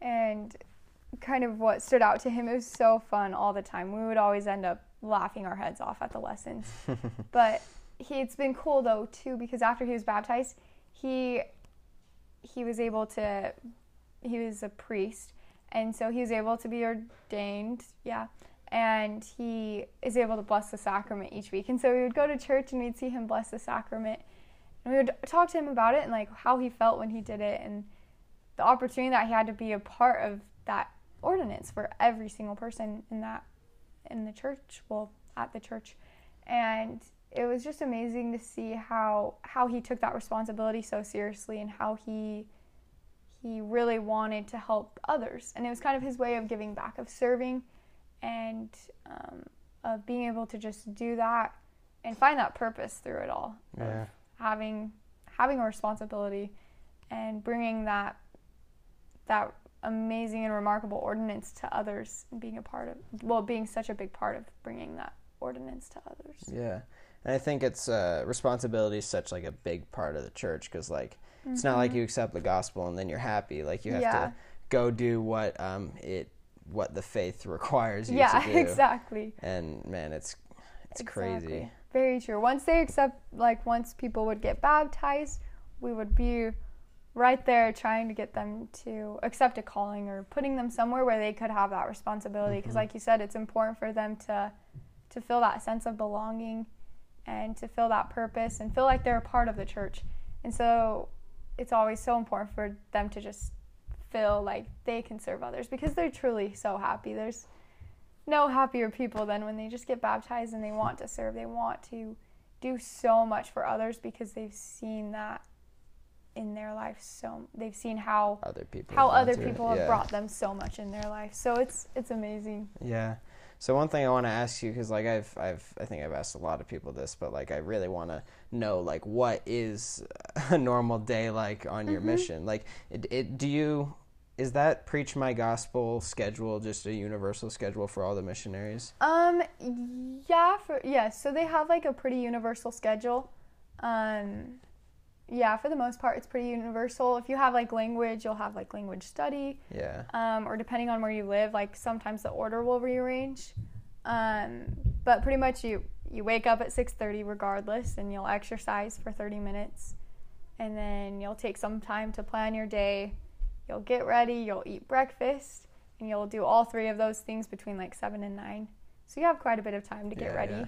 and kind of what stood out to him. It was so fun all the time. We would always end up laughing our heads off at the lessons. [LAUGHS] but he, it's been cool though too because after he was baptized, he he was able to he was a priest and so he was able to be ordained, yeah. And he is able to bless the sacrament each week. And so we would go to church and we'd see him bless the sacrament. And we would talk to him about it and like how he felt when he did it and the opportunity that he had to be a part of that ordinance for every single person in that in the church well at the church and it was just amazing to see how how he took that responsibility so seriously and how he he really wanted to help others and it was kind of his way of giving back of serving and um, of being able to just do that and find that purpose through it all Yeah. having having a responsibility and bringing that that amazing and remarkable ordinance to others and being a part of well being such a big part of bringing that ordinance to others Yeah, and I think it's uh, responsibility is such like a big part of the church because like it's not like you accept the gospel and then you're happy. Like you have Mm-hmm. Yeah. to go do what um it what the faith [LAUGHS] requires you yeah to do. exactly And man, it's it's Exactly. crazy. very true once they accept like once people would get baptized we would be right there trying to get them to accept a calling or putting them somewhere where they could have that responsibility because mm-hmm. like you said it's important for them to to feel that sense of belonging and to feel that purpose and feel like they're a part of the church and so it's always so important for them to just feel like they can serve others because they're truly so happy there's no happier people than when they just get baptized and they want to serve they want to do so much for others because they've seen that in their life so they've seen how Other people. how have other people have Yeah. brought them so much in their life so it's it's amazing Yeah. So one thing I want to ask you because like I've I've I think I've asked a lot of people this, but like I really want to know like what is a normal day like on your Mm-hmm. mission? Like it, it do you is that preach my gospel schedule just a universal schedule for all the missionaries? Um, yeah, for yes. So they have like a pretty universal schedule. Um, yeah, for the most part, it's pretty universal. If you have like language, you'll have like language study. Yeah. Um, or depending on where you live, like sometimes the order will rearrange. Um, but pretty much you you wake up at six thirty regardless, and you'll exercise for thirty minutes, and then you'll take some time to plan your day. You'll get ready. You'll eat breakfast, and you'll do all three of those things between like seven and nine. So you have quite a bit of time to get Yeah, ready. yeah.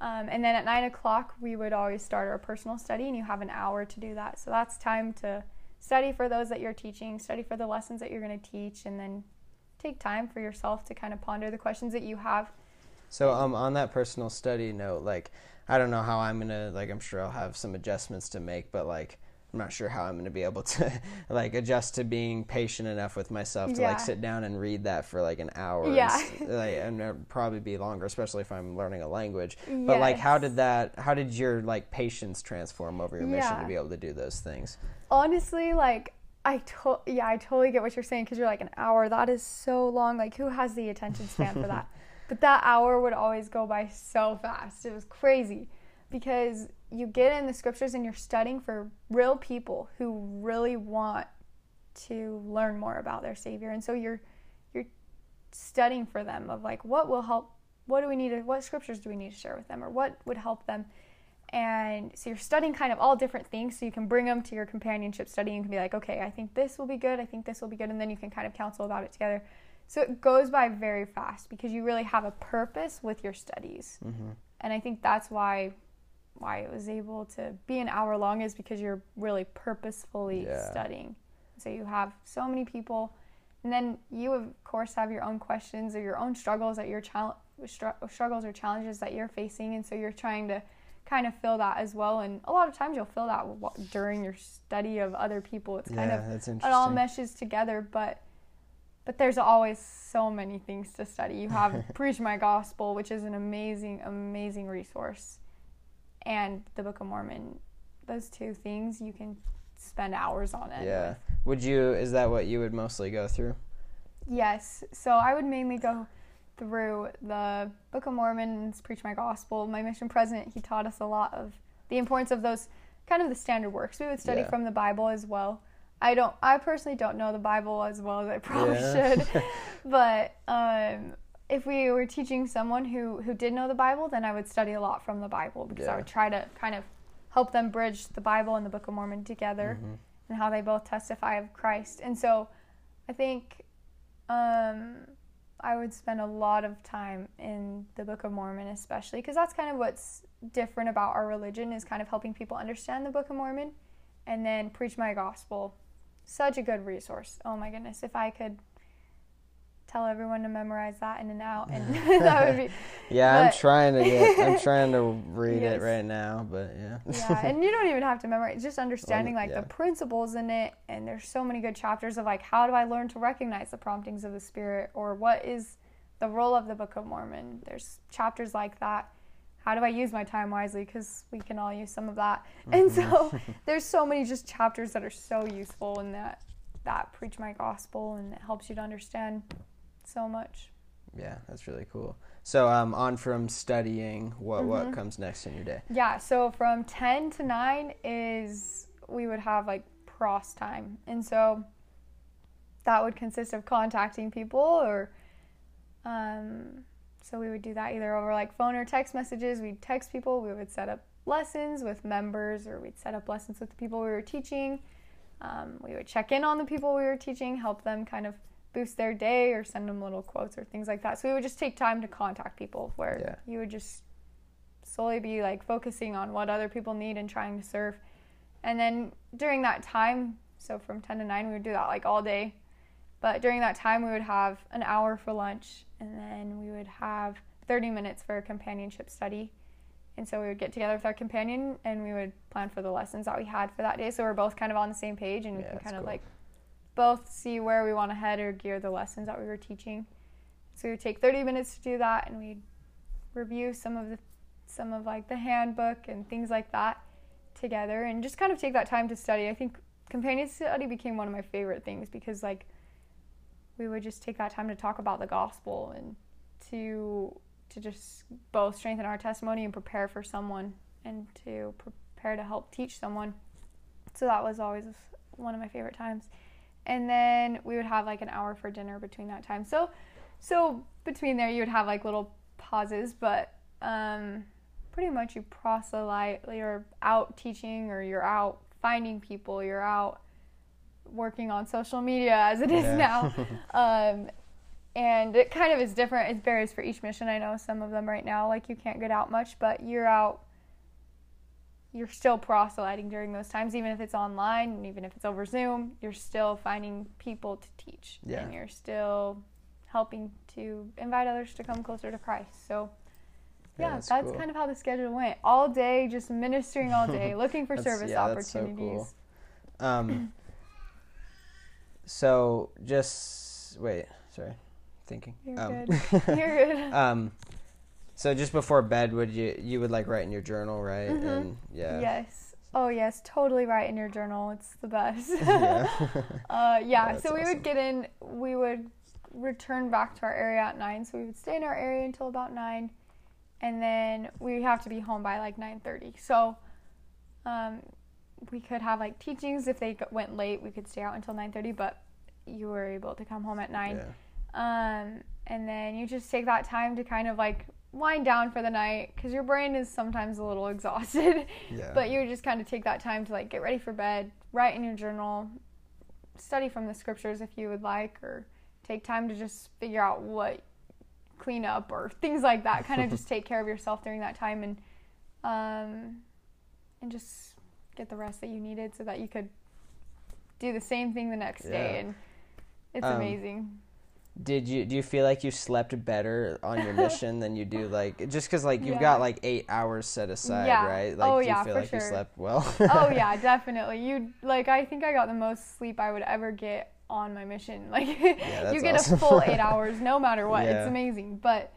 Um, and then at nine o'clock, we would always start our personal study, and you have an hour to do that. So that's time to study for those that you're teaching, study for the lessons that you're going to teach, and then take time for yourself to kind of ponder the questions that you have. So um on that personal study note, like I don't know how I'm gonna like. I'm sure I'll have some adjustments to make, but like I'm not sure how I'm gonna be able to [LAUGHS] like adjust to being patient enough with myself to Yeah. like sit down and read that for like an hour. Yeah. and, like, and it'll probably be longer, especially if I'm learning a language. But like, how did that? How did your like patience transform over your mission to be able to do those things? honestly like i to- yeah i totally get what you're saying because you're like an hour that is so long like who has the attention span for that [LAUGHS] but that hour would always go by so fast it was crazy because you get in the scriptures and you're studying for real people who really want to learn more about their savior. And so you're you're studying for them of like what will help what do we need to what scriptures do we need to share with them or what would help them? And so you're studying kind of all different things so you can bring them to your companionship study and you can be like okay i think this will be good. I think this will be good. And then you can kind of counsel about it together. So it goes by very fast because you really have a purpose with your studies. Mm-hmm. And i think that's why why it was able to be an hour long is because you're really purposefully Yeah. studying. So you have so many people and then you of course have your own questions or your own struggles that your chal- str- struggles or challenges that you're facing and so you're trying to kind of fill that as well and a lot of times you'll fill that during your study of other people. It's kind yeah, of it all meshes together but but there's always so many things to study. You have [LAUGHS] preach my gospel which is an amazing amazing resource and the book of mormon those two things you can spend hours on it yeah. with. Would you? Is that what you would mostly go through? Yes. So I would mainly go through the Book of Mormons, Preach My Gospel. My mission president, he taught us a lot of the importance of those kind of the standard works. We would study Yeah. from the Bible as well. I don't I personally don't know the Bible as well as I probably Yeah. should. [LAUGHS] but um if we were teaching someone who who did know the Bible, then I would study a lot from the Bible because Yeah. I would try to kind of help them bridge the Bible and the Book of Mormon together Mm-hmm. and how they both testify of Christ. And so I think um, I would spend a lot of time in the Book of Mormon, especially because that's kind of what's different about our religion is kind of helping people understand the Book of Mormon, and then preach my gospel. Such a good resource. Oh my goodness, if I could tell everyone to memorize that in and out, and [LAUGHS] [LAUGHS] that would be [LAUGHS] Yeah, I'm trying to get. I'm trying to read Yes. it right now, but yeah. yeah, and you don't even have to memorize. Just understanding like yeah. the principles in it, and there's so many good chapters of like how do I learn to recognize the promptings of the Spirit, or what is the role of the Book of Mormon. There's chapters like that. How do I use my time wisely? Because we can all use some of that. And so Mm-hmm. there's so many just chapters that are so useful in that that preach my gospel, and it helps you to understand so much. yeah, that's really cool. So, um, on from studying, what Mm-hmm. what comes next in your day? Yeah, so from 10 to 9 is we would have like pros time. And so that would consist of contacting people or um so we would do that either over like phone or text messages. We'd text people, we would set up lessons with members or we'd set up lessons with the people we were teaching. Um, we would check in on the people we were teaching, help them kind of boost their day or send them little quotes or things like that. So we would just take time to contact people where Yeah. you would just solely be like focusing on what other people need and trying to serve. And then during that time, so from 10 to 9, we would do that like all day. But during that time, we would have an hour for lunch and then we would have 30 minutes for a companionship study. And so we would get together with our companion and we would plan for the lessons that we had for that day. So we're both kind of on the same page and we Yeah, can kind of like both see where we want to head or gear the lessons that we were teaching. So we would take 30 minutes to do that and we'd review some of the some of like the handbook and things like that together and just kind of take that time to study. I think companion study became one of my favorite things because like we would just take that time to talk about the gospel and to to just both strengthen our testimony and prepare for someone and to prepare to help teach someone. So that was always one of my favorite times. And then we would have like an hour for dinner between that time. So so between there you would have like little pauses, but um pretty much you proselyte you're out teaching or you're out finding people, you're out working on social media as it is Yeah. now. [LAUGHS] um, and it kind of is different. It varies for each mission. I know some of them right now, like you can't get out much, but you're out. You're still proselyting during those times, even if it's online and even if it's over Zoom. You're still finding people to teach, Yeah. and you're still helping to invite others to come closer to Christ. So yeah, that's that's, cool. kind of how the schedule went. All day, just ministering all day, [LAUGHS] looking for service yeah, that's so opportunities. cool. Um, so just wait, sorry, thinking. You're um, good. You're good. [LAUGHS] um, so just before bed, would you you would like write in your journal, right? Mhm. And yeah, Yes. Oh yes, totally write in your journal. It's the best. [LAUGHS] yeah, [LAUGHS] uh, yeah. That's so we awesome. would get in. We would return back to our area at nine. So we would stay in our area until about nine, and then we have to be home by like nine thirty. So, um, we could have like teachings if they went late. We could stay out until nine thirty, but you were able to come home at nine. yeah. Um, and then you just take that time to kind of like wind down for the night because your brain is sometimes a little [LAUGHS] exhausted. Yeah. but you just kind of take that time to like get ready for bed, write in your journal, study from the scriptures if you would like, or take time to just figure out what clean up or [LAUGHS] things like that. Kind of just [LAUGHS] take care of yourself during that time and um, and just get the rest that you needed so that you could do the same thing the next day Yeah. and it's Um, amazing. Did you do you feel like you slept better on your [LAUGHS] mission than you do like just because like you've Yeah. got like eight hours set aside, Yeah. right? Oh, like Oh, do you yeah, feel like you slept well? oh [LAUGHS] yeah, definitely. You like I think I got the most sleep I would ever get on my mission. [LAUGHS] Like you get awesome. a full 8 hours no matter what. It's amazing. But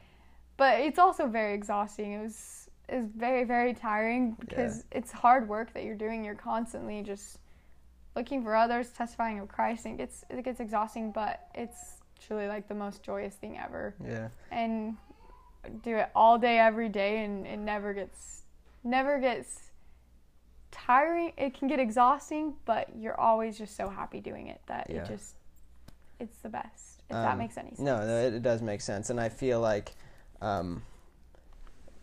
but it's also very exhausting. It was is very very tiring because it's hard work that you're doing. You're constantly just looking for others, testifying of Christ, and it gets it gets exhausting, but it's truly like the most joyous thing ever yeah. and do it all day every day and it never gets never gets tiring it can get exhausting but you're always just so happy doing it that Yeah. it just it's the best if that Um, makes any sense No, no, it, it does make sense, and I feel like um,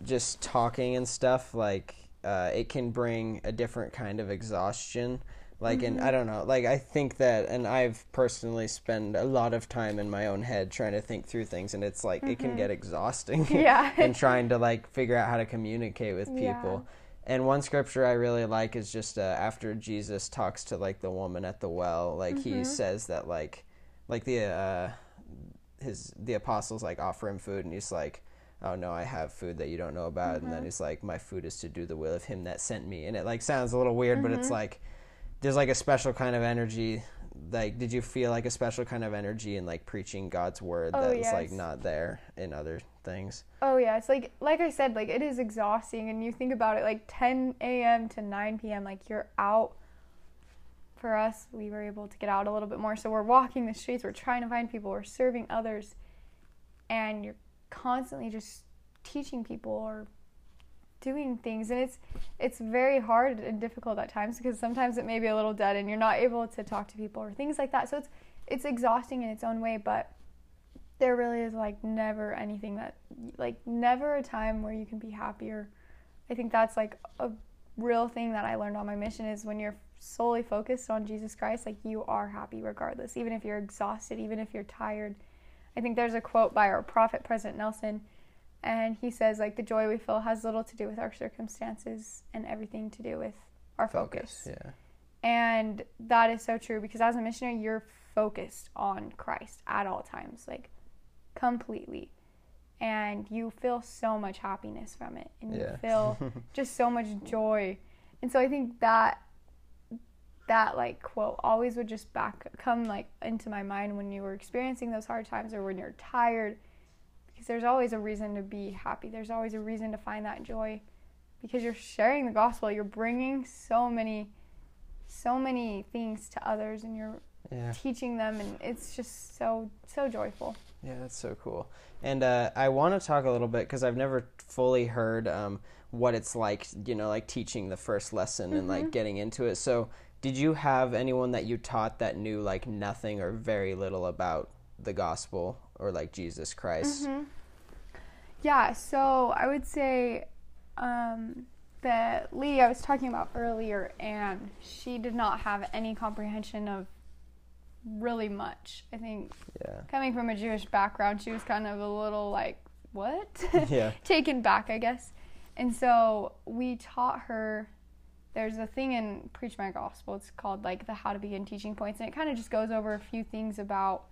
just talking and stuff like uh, it can bring a different kind of exhaustion. Like, and Mm-hmm. I don't know, like I think that, and I've personally spent a lot of time in my own head trying to think through things, and it's like it can get exhausting. Mm-hmm. [LAUGHS] Yeah. [LAUGHS] and trying to like figure out how to communicate with people. Yeah. And one scripture I really like is just uh, after Jesus talks to like the woman at the well, like Mm-hmm. he says that like like the uh his the apostles like offer him food and he's like oh no i have food that you don't know about and Mm-hmm. then he's like my food is to do the will of him that sent me and it like sounds a little weird but Mm-hmm. it's like there's like a special kind of energy like did you feel like a special kind of energy in like preaching god's word Oh, that's like not there in other things? Oh yeah it's like like i said like it is exhausting and you think about it like 10 a.m to 9 p.m like you're out. For us we were able to get out a little bit more so we're walking the streets we're trying to find people we're serving others and you're constantly just teaching people or doing things and it's it's very hard and difficult at times because sometimes it may be a little dead and you're not able to talk to people or things like that. So it's it's exhausting in its own way but there really is like never anything that like never a time where you can be happier. I think that's like a real thing that i learned on my mission is when you're solely focused on jesus christ like you are happy regardless even if you're exhausted even if you're tired. I think there's a quote by our prophet president nelson and he says like the joy we feel has little to do with our circumstances and everything to do with our focus, yeah. And that is so true because as a missionary you're focused on christ at all times like completely. And you feel so much happiness from it. And Yeah. you feel [LAUGHS] just so much joy. And so i think that that like quote always would just back come like into my mind when you were experiencing those hard times or when you're tired because there's always a reason to be happy. There's always a reason to find that joy because you're sharing the gospel. You're bringing so many so many things to others and you're yeah. teaching them and it's just so so joyful. Yeah, that's so cool. And uh, I want to talk a little bit because I've never fully heard um, what it's like, you know, like teaching the first lesson and like getting into it. So, did you have anyone that you taught that knew like nothing or very little about the gospel or like Jesus Christ? Yeah, so I would say um, that Lee I was talking about earlier, and she did not have any comprehension of really much. I think Yeah. coming from a Jewish background, she was kind of a little like, what? [LAUGHS] Yeah. Taken back, I guess. And so we taught her. There's a thing in Preach My Gospel. It's called like the How to Begin Teaching Points, and it kind of just goes over a few things about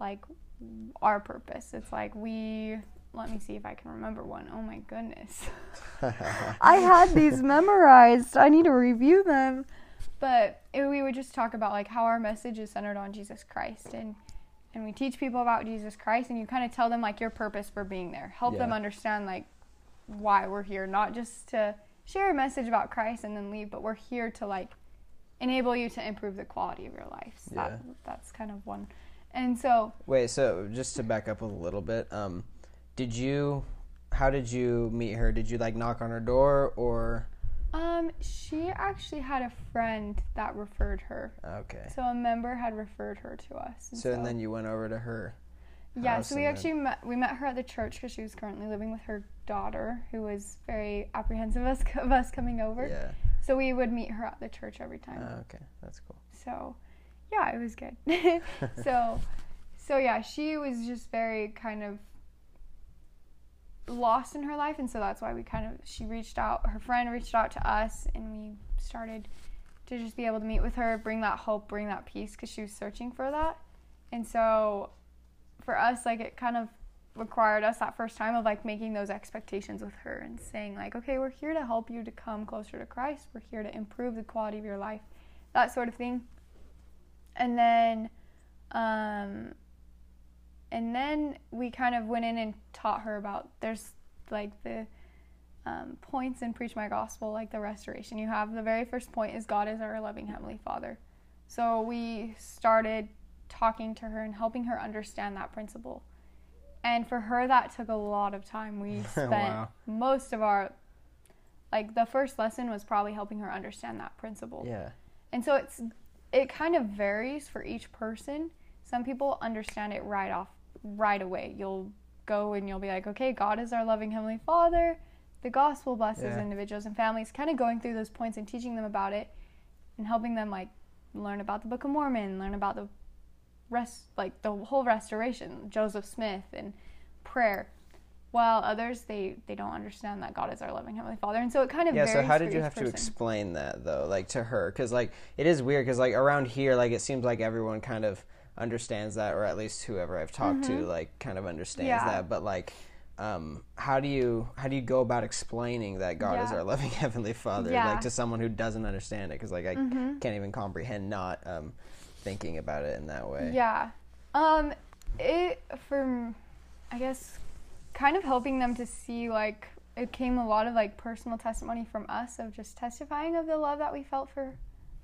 like our purpose. It's like we let me see if I can remember one. Oh my goodness. [LAUGHS] I had these memorized. I need to review them. But it, we would just talk about like how our message is centered on Jesus Christ and and we teach people about Jesus Christ and you kind of tell them like your purpose for being there. Help them understand like why we're here, not just to share a message about Christ and then leave, but we're here to like enable you to improve the quality of your life. So that, Yeah. that's kind of one. And so Wait, so just to back up a little bit, um, did you? How did you meet her? Did you like knock on her door or? Um, she actually had a friend that referred her. Okay. So a member had referred her to us. So, and then you went over to her. yeah, so we and actually met, we met her at the church because she was currently living with her daughter, who was very apprehensive of us, of us coming over. Yeah. So we would meet her at the church every time. Oh, okay, that's cool. So, yeah, it was good. [LAUGHS] [LAUGHS] so, so yeah, she was just very kind of lost in her life, and so that's why we kind of she reached out. Her friend reached out to us, and we started to just be able to meet with her, bring that hope, bring that peace, because she was searching for that. And so, for us, like it kind of required us that first time of like making those expectations with her and saying like, okay, we're here to help you to come closer to Christ. We're here to improve the quality of your life, that sort of thing. And then, um, and then we kind of went in and taught her about there's like the um, points in preach my gospel like the restoration. You have the very first point is god is our loving heavenly father. So we started talking to her and helping her understand that principle. And for her that took a lot of time. We [LAUGHS] spent Wow. most of our like the first lesson was probably helping her understand that principle. Yeah. and so it's it kind of varies for each person. Some people understand it right off right away. You'll go and you'll be like, "Okay, God is our loving heavenly Father. The gospel blesses Yeah. individuals and families." Kind of going through those points and teaching them about it and helping them like learn about the Book of Mormon, learn about the rest like the whole restoration, Joseph Smith and prayer. While others they they don't understand that God is our loving heavenly Father. And so it kind of Yeah. So how did you have to explain that though, like to her? Because like it is weird. Because like around here, like it seems like everyone kind of understands that, or at least whoever I've talked to, like kind of understands Mm-hmm. Yeah. that. But like. Um, how do you how do you go about explaining that God is our loving [LAUGHS] heavenly Father, Yeah. Mm-hmm. like to someone who doesn't understand it? Because like I can't even comprehend not um, thinking about it in that way. Yeah. Um it from I guess kind of helping them to see like it came a lot of like personal testimony from us of just testifying of the love that we felt for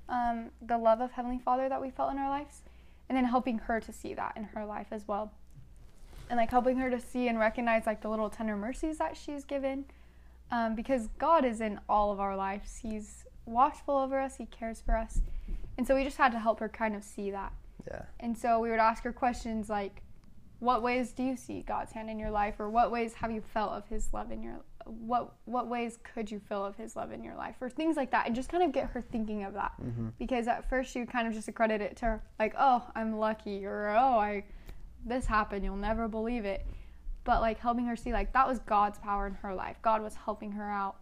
um the love of Heavenly Father that we felt in our lives and then helping her to see that in her life as well. And like helping her to see and recognize like the little tender mercies that she's given. Um, because God is in all of our lives. He's watchful over us, He cares for us. And so we just had to help her kind of see that. Yeah. And so we would ask her questions like, "What ways do you see God's hand in your life, or what ways have you felt of His love in your what what ways could you feel of His love in your life, or things like that?" And just kind of get her thinking of that, mm-hmm. because at first she would kind of just accredit it to like, "Oh, I'm lucky," or "Oh, I this happened, you'll never believe it." But like helping her see like that was God's power in her life. God was helping her out,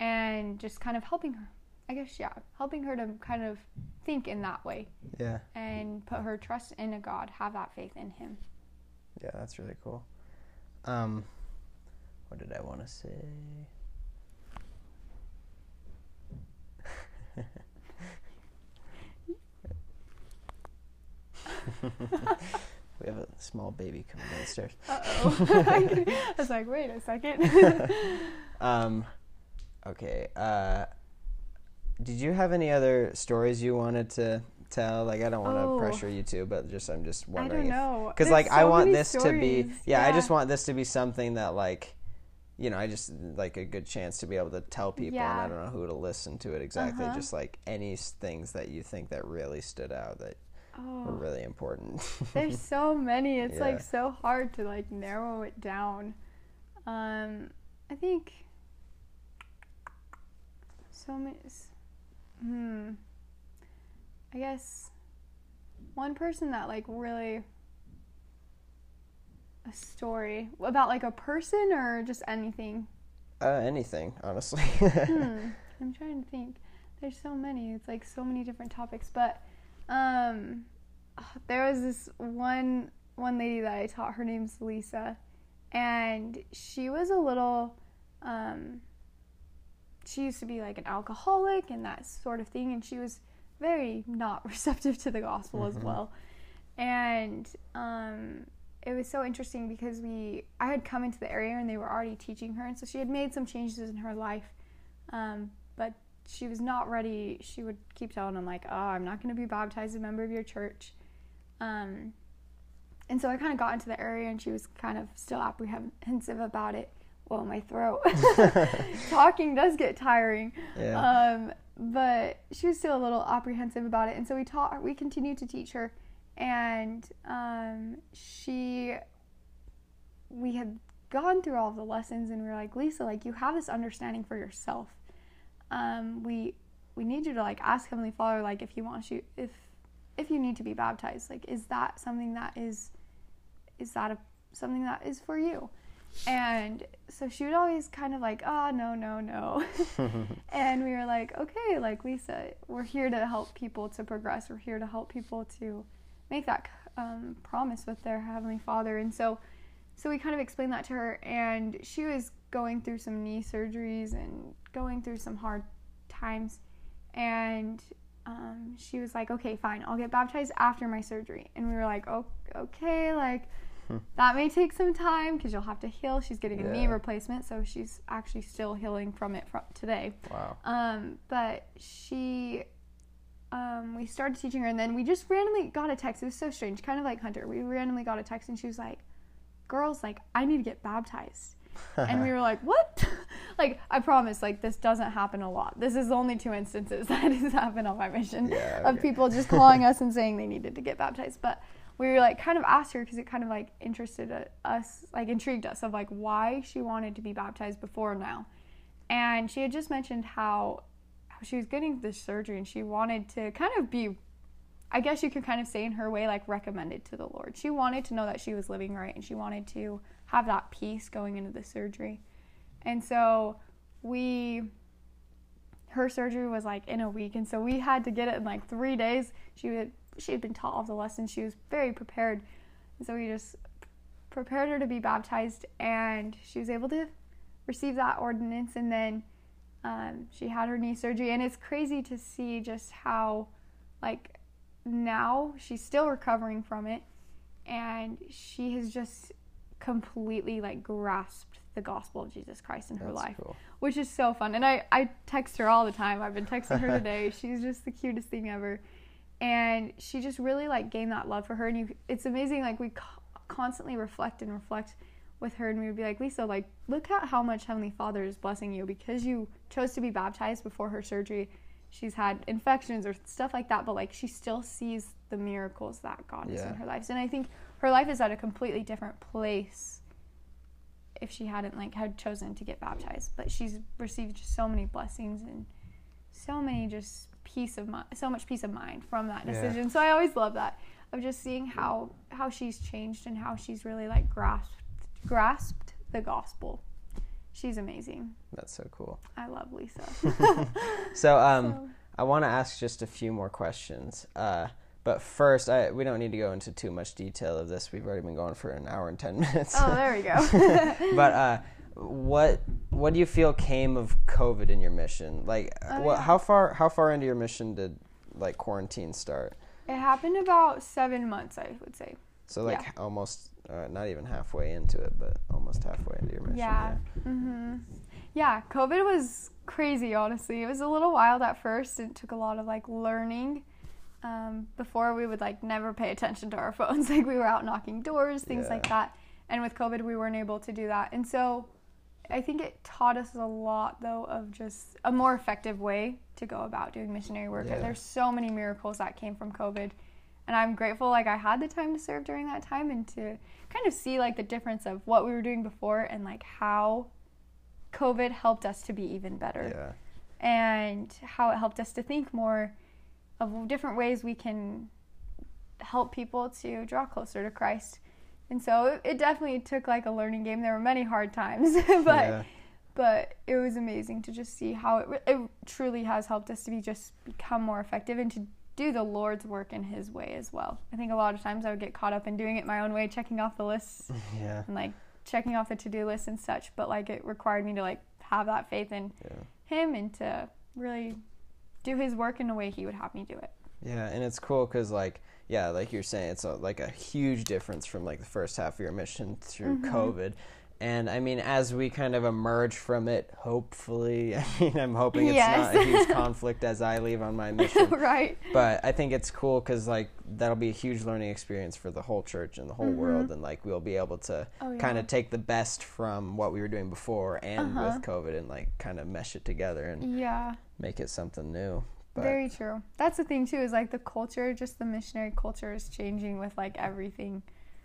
and just kind of helping her. I guess yeah, helping her to kind of think in that way Yeah. and put her trust in a God, have that faith in Him. Yeah, that's really cool. Um, what did I want to say? [LAUGHS] we have a small baby coming downstairs. Uh oh. [LAUGHS] I was like, wait a second. [LAUGHS] Um, okay. Uh, did you have any other stories you wanted to tell? Like, I don't want to Oh. pressure you to, but just I'm just I wondering don't know. because like I want this to be stories. yeah, I just want this to be something that like you know I just like a good chance to be able to tell people and I don't know who to listen to it exactly Uh-huh. just like any things that you think that really stood out that were oh, really important [LAUGHS] there's so many. It's Yeah. like so hard to like narrow it down. Um, I think so many. Hmm. I guess one person that like really a story about like a person or just anything. uh, anything honestly [LAUGHS] hmm. I'm trying to think. There's so many. It's like so many different topics, but um, there was this one one lady that I taught. Her name's Lisa, and she was a little. Um, she used to be like an alcoholic and that sort of thing, and she was very not [LAUGHS] receptive to the gospel mm-hmm. as well. And um, it was so interesting because we I had come into the area and they were already teaching her, and so she had made some changes in her life, um, but she was not ready. She would keep telling them like, "Oh, I'm not going to be baptized a member of your church," um, and so I kind of got into the area, and she was kind of still apprehensive about it. Well, my throat [LAUGHS] [LAUGHS] talking does get tiring. Yeah. Um, but she was still a little apprehensive about it, and so we taught. We continued to teach her. And um, she we had gone through all of the lessons and we were like lisa like you have this understanding for yourself. Um, we we need you to like ask heavenly father like if he wants you if if you need to be baptized. Like is that something that is is that a something that is for you and so she would always kind of like oh no no no [LAUGHS] [LAUGHS] and we were like okay like lisa we're here to help people to progress we're here to help people to make that um, promise with their heavenly Father. And so, so we kind of explained that to her, and she was going through some knee surgeries and going through some hard times, and um, she was like, "Okay, fine, I'll get baptized after my surgery." And we were like, "Oh, okay, like." That may take some time because you'll have to heal. She's getting a yeah. knee replacement, so she's actually still healing from it from today. Wow. Um, but she um, we started teaching her, and then we just randomly got a text. It was so strange, kind of like Hunter. We randomly got a text, and she was like, "Girls, like, I need to get baptized." and we [LAUGHS] were like, "What?" [LAUGHS] like, I promise, like, this doesn't happen a lot. This is only two instances [LAUGHS] that has happened on my mission yeah, okay. of people just calling us and saying they needed to get baptized. But we were like, kind of asked her because it kind of like interested uh, us, like, intrigued us of like why she wanted to be baptized before now. And she had just mentioned how how she was getting this surgery and she wanted to kind of be I guess you could kind of say in her way like recommended to the Lord. She wanted to know that she was living right and she wanted to have that peace going into the surgery. And so we her surgery was like in a week and so we had to get it in like 3 days. She had she had been taught all the lessons. She was very prepared. And so we just prepared her to be baptized and she was able to receive that ordinance and then um, she had her knee surgery, and it's crazy to see just how, like, now she's still recovering from it, and she has just completely like grasped the gospel of Jesus Christ in her That's life, cool. which is so fun. And I I text her all the time. I've been texting her [LAUGHS] today. She's just the cutest thing ever, and she just really like gained that love for her. And you, it's amazing. Like we co- constantly reflect and reflect with her and we would be like, Lisa, like, look at how much Heavenly Father is blessing you because you chose to be baptized before her surgery. She's had infections or stuff like that, but like she still sees the miracles that God yeah. is in her life. And I think her life is at a completely different place if she hadn't like had chosen to get baptized. But she's received just so many blessings and so many just peace of mind, so much peace of mind from that decision. Yeah. So I always love that of just seeing how how she's changed and how she's really like grasped grasped the gospel. She's amazing. That's so cool. I love Lisa. [LAUGHS] [LAUGHS] so, um, so. I want to ask just a few more questions. Uh, but first, I, we don't need to go into too much detail of this. We've already been going for an hour and ten minutes. Oh, there we go. [LAUGHS] but uh, what what do you feel came of COVID in your mission? Like, oh, what, yeah. how far how far into your mission did like quarantine start? It happened about seven months, I would say. So like yeah. almost uh, not even halfway into it, but almost halfway into your mission. Yeah. Yeah. Mm-hmm. yeah, COVID was crazy. Honestly, it was a little wild at first. It took a lot of like learning. Um, before we would like never pay attention to our phones. [LAUGHS] like we were out knocking doors, things like that. And with COVID, we weren't able to do that. And so I think it taught us a lot, though, of just a more effective way to go about doing missionary work. Yeah. There's so many miracles that came from COVID and I'm grateful like I had the time to serve during that time and to kind of see like the difference of what we were doing before and like how COVID helped us to be even better. Yeah. And how it helped us to think more of different ways we can help people to draw closer to Christ. And so it, definitely took like a learning game. There were many hard times, [LAUGHS] but yeah. but it was amazing to just see how it, it truly has helped us to be just become more effective and to do the Lord's work in His way as well. I think a lot of times I would get caught up in doing it my own way, checking off the lists, [LAUGHS] yeah, and like checking off the to-do list and such, but like it required me to like have that faith in Yeah. him and to really do his work in a way he would have me do it. Yeah, and it's cool because, like, yeah, like you're saying, it's a, like a huge difference from like the first half of your mission through Mm-hmm. COVID. And I mean, as we kind of emerge from it, hopefully, [LAUGHS] I mean, I'm hoping it's Yes. not a huge [LAUGHS] conflict as I leave on my mission. [LAUGHS] right. But I think it's cool because, like, that'll be a huge learning experience for the whole church and the whole world. And, like, we'll be able to Mm-hmm. Oh, kind of take the best from what we were doing before and Uh-huh. with COVID and, like, kind of mesh it together and Yeah. make it something new. But Very true. That's the thing too, is like the culture, just the missionary culture is changing with like everything.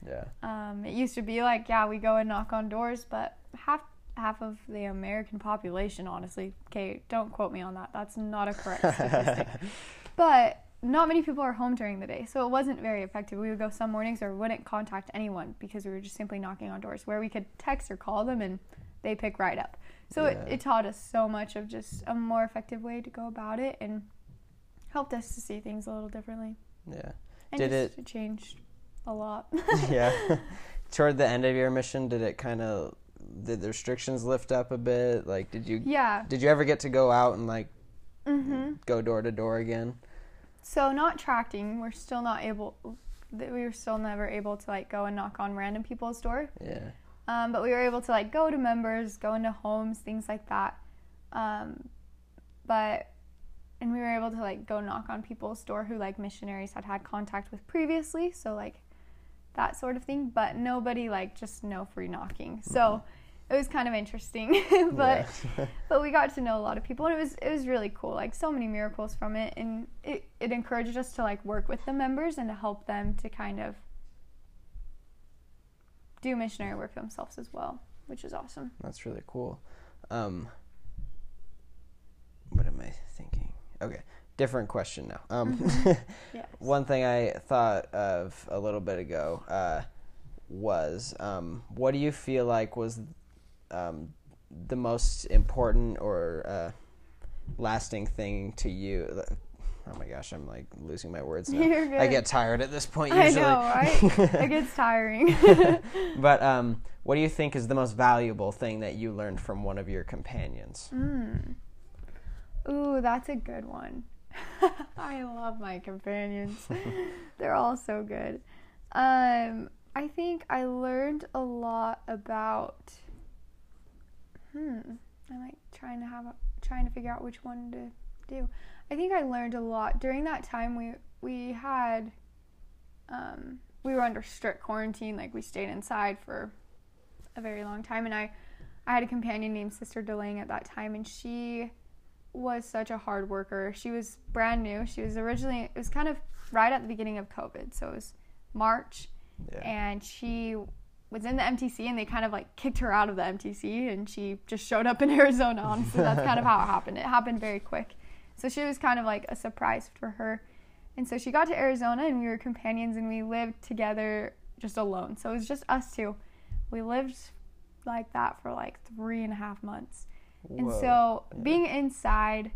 yeah. Um, it used to be like, yeah, we go and knock on doors, but half half of the American population, honestly, okay, don't quote me on that. That's not a correct statistic. [LAUGHS] but not many people are home during the day, so it wasn't very effective. We would go some mornings or wouldn't contact anyone because we were just simply knocking on doors where we could text or call them and they pick right up. So Yeah. it, it taught us so much of just a more effective way to go about it and helped us to see things a little differently. Yeah. And Did just it changed a lot. [LAUGHS] [LAUGHS] yeah. Toward the end of your mission, did it kind of did the restrictions lift up a bit? Like, did you yeah. did you ever get to go out and like Mm-hmm. go door to door again? So not tracting, we're still not able. We were still never able to like go and knock on random people's door. Yeah. Um, but we were able to like go to members, go into homes, things like that. Um, but and we were able to like go knock on people's door who like missionaries had had contact with previously. So like that sort of thing. But nobody like just no free knocking. So it was kind of interesting. [LAUGHS] but [LAUGHS] but we got to know a lot of people and it was it was really cool like so many miracles from it and it, it encouraged us to like work with the members and to help them to kind of do missionary work themselves as well which is awesome That's really cool. Um, what am I thinking? Okay, different question now. Um, [LAUGHS] yes one thing I thought of a little bit ago uh, was um, what do you feel like was um, the most important or uh, lasting thing to you? Oh my gosh, I'm like losing my words now. [LAUGHS] I get tired at this point i usually. know right [LAUGHS] it gets tiring but um, what do you think is the most valuable thing that you learned from one of your companions? mm. Ooh that's a good one. [LAUGHS] I love my companions. [LAUGHS] They're all so good. Um i think i learned a lot about hmm i'm like trying to have a, trying to figure out which one to do. I think i learned a lot during that time we we had um we were under strict quarantine like we stayed inside for a very long time and i i had a companion named sister delang at that time and she was such a hard worker. She was brand new. She was originally, it was kind of right at the beginning of COVID. So it was March, Yeah. and she was in the MTC, and they kind of like kicked her out of the MTC, and she just showed up in [LAUGHS] Arizona. Honestly, that's kind of how it happened. It happened very quick. So she was kind of like a surprise for her. And so she got to Arizona, and we were companions, and we lived together just alone. So it was just us two. We lived like that for like three and a half months. And so Yeah. being inside,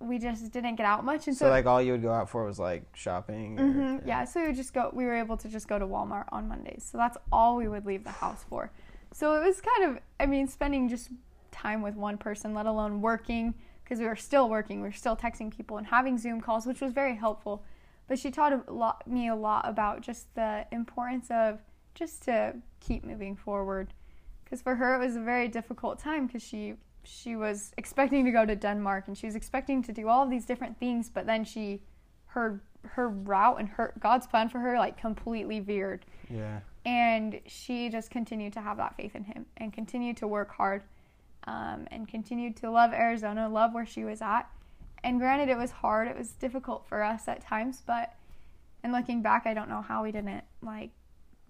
we just didn't get out much. And so so, like all you would go out for was like shopping. Or, Mhm, yeah. so we would just go. We were able to just go to Walmart on Mondays. So that's all we would leave the house for. So it was kind of, I mean, spending just time with one person, let alone working, because we were still working. We were still texting people and having Zoom calls, which was very helpful. But she taught a lot, me a lot about just the importance of just to keep moving forward. Because for her, it was a very difficult time because she she was expecting to go to Denmark and she was expecting to do all of these different things, but then she her her route and her God's plan for her like completely veered Yeah. and she just continued to have that faith in him and continued to work hard um, and continued to love arizona love where she was at and granted it was hard it was difficult for us at times but and looking back i don't know how we didn't like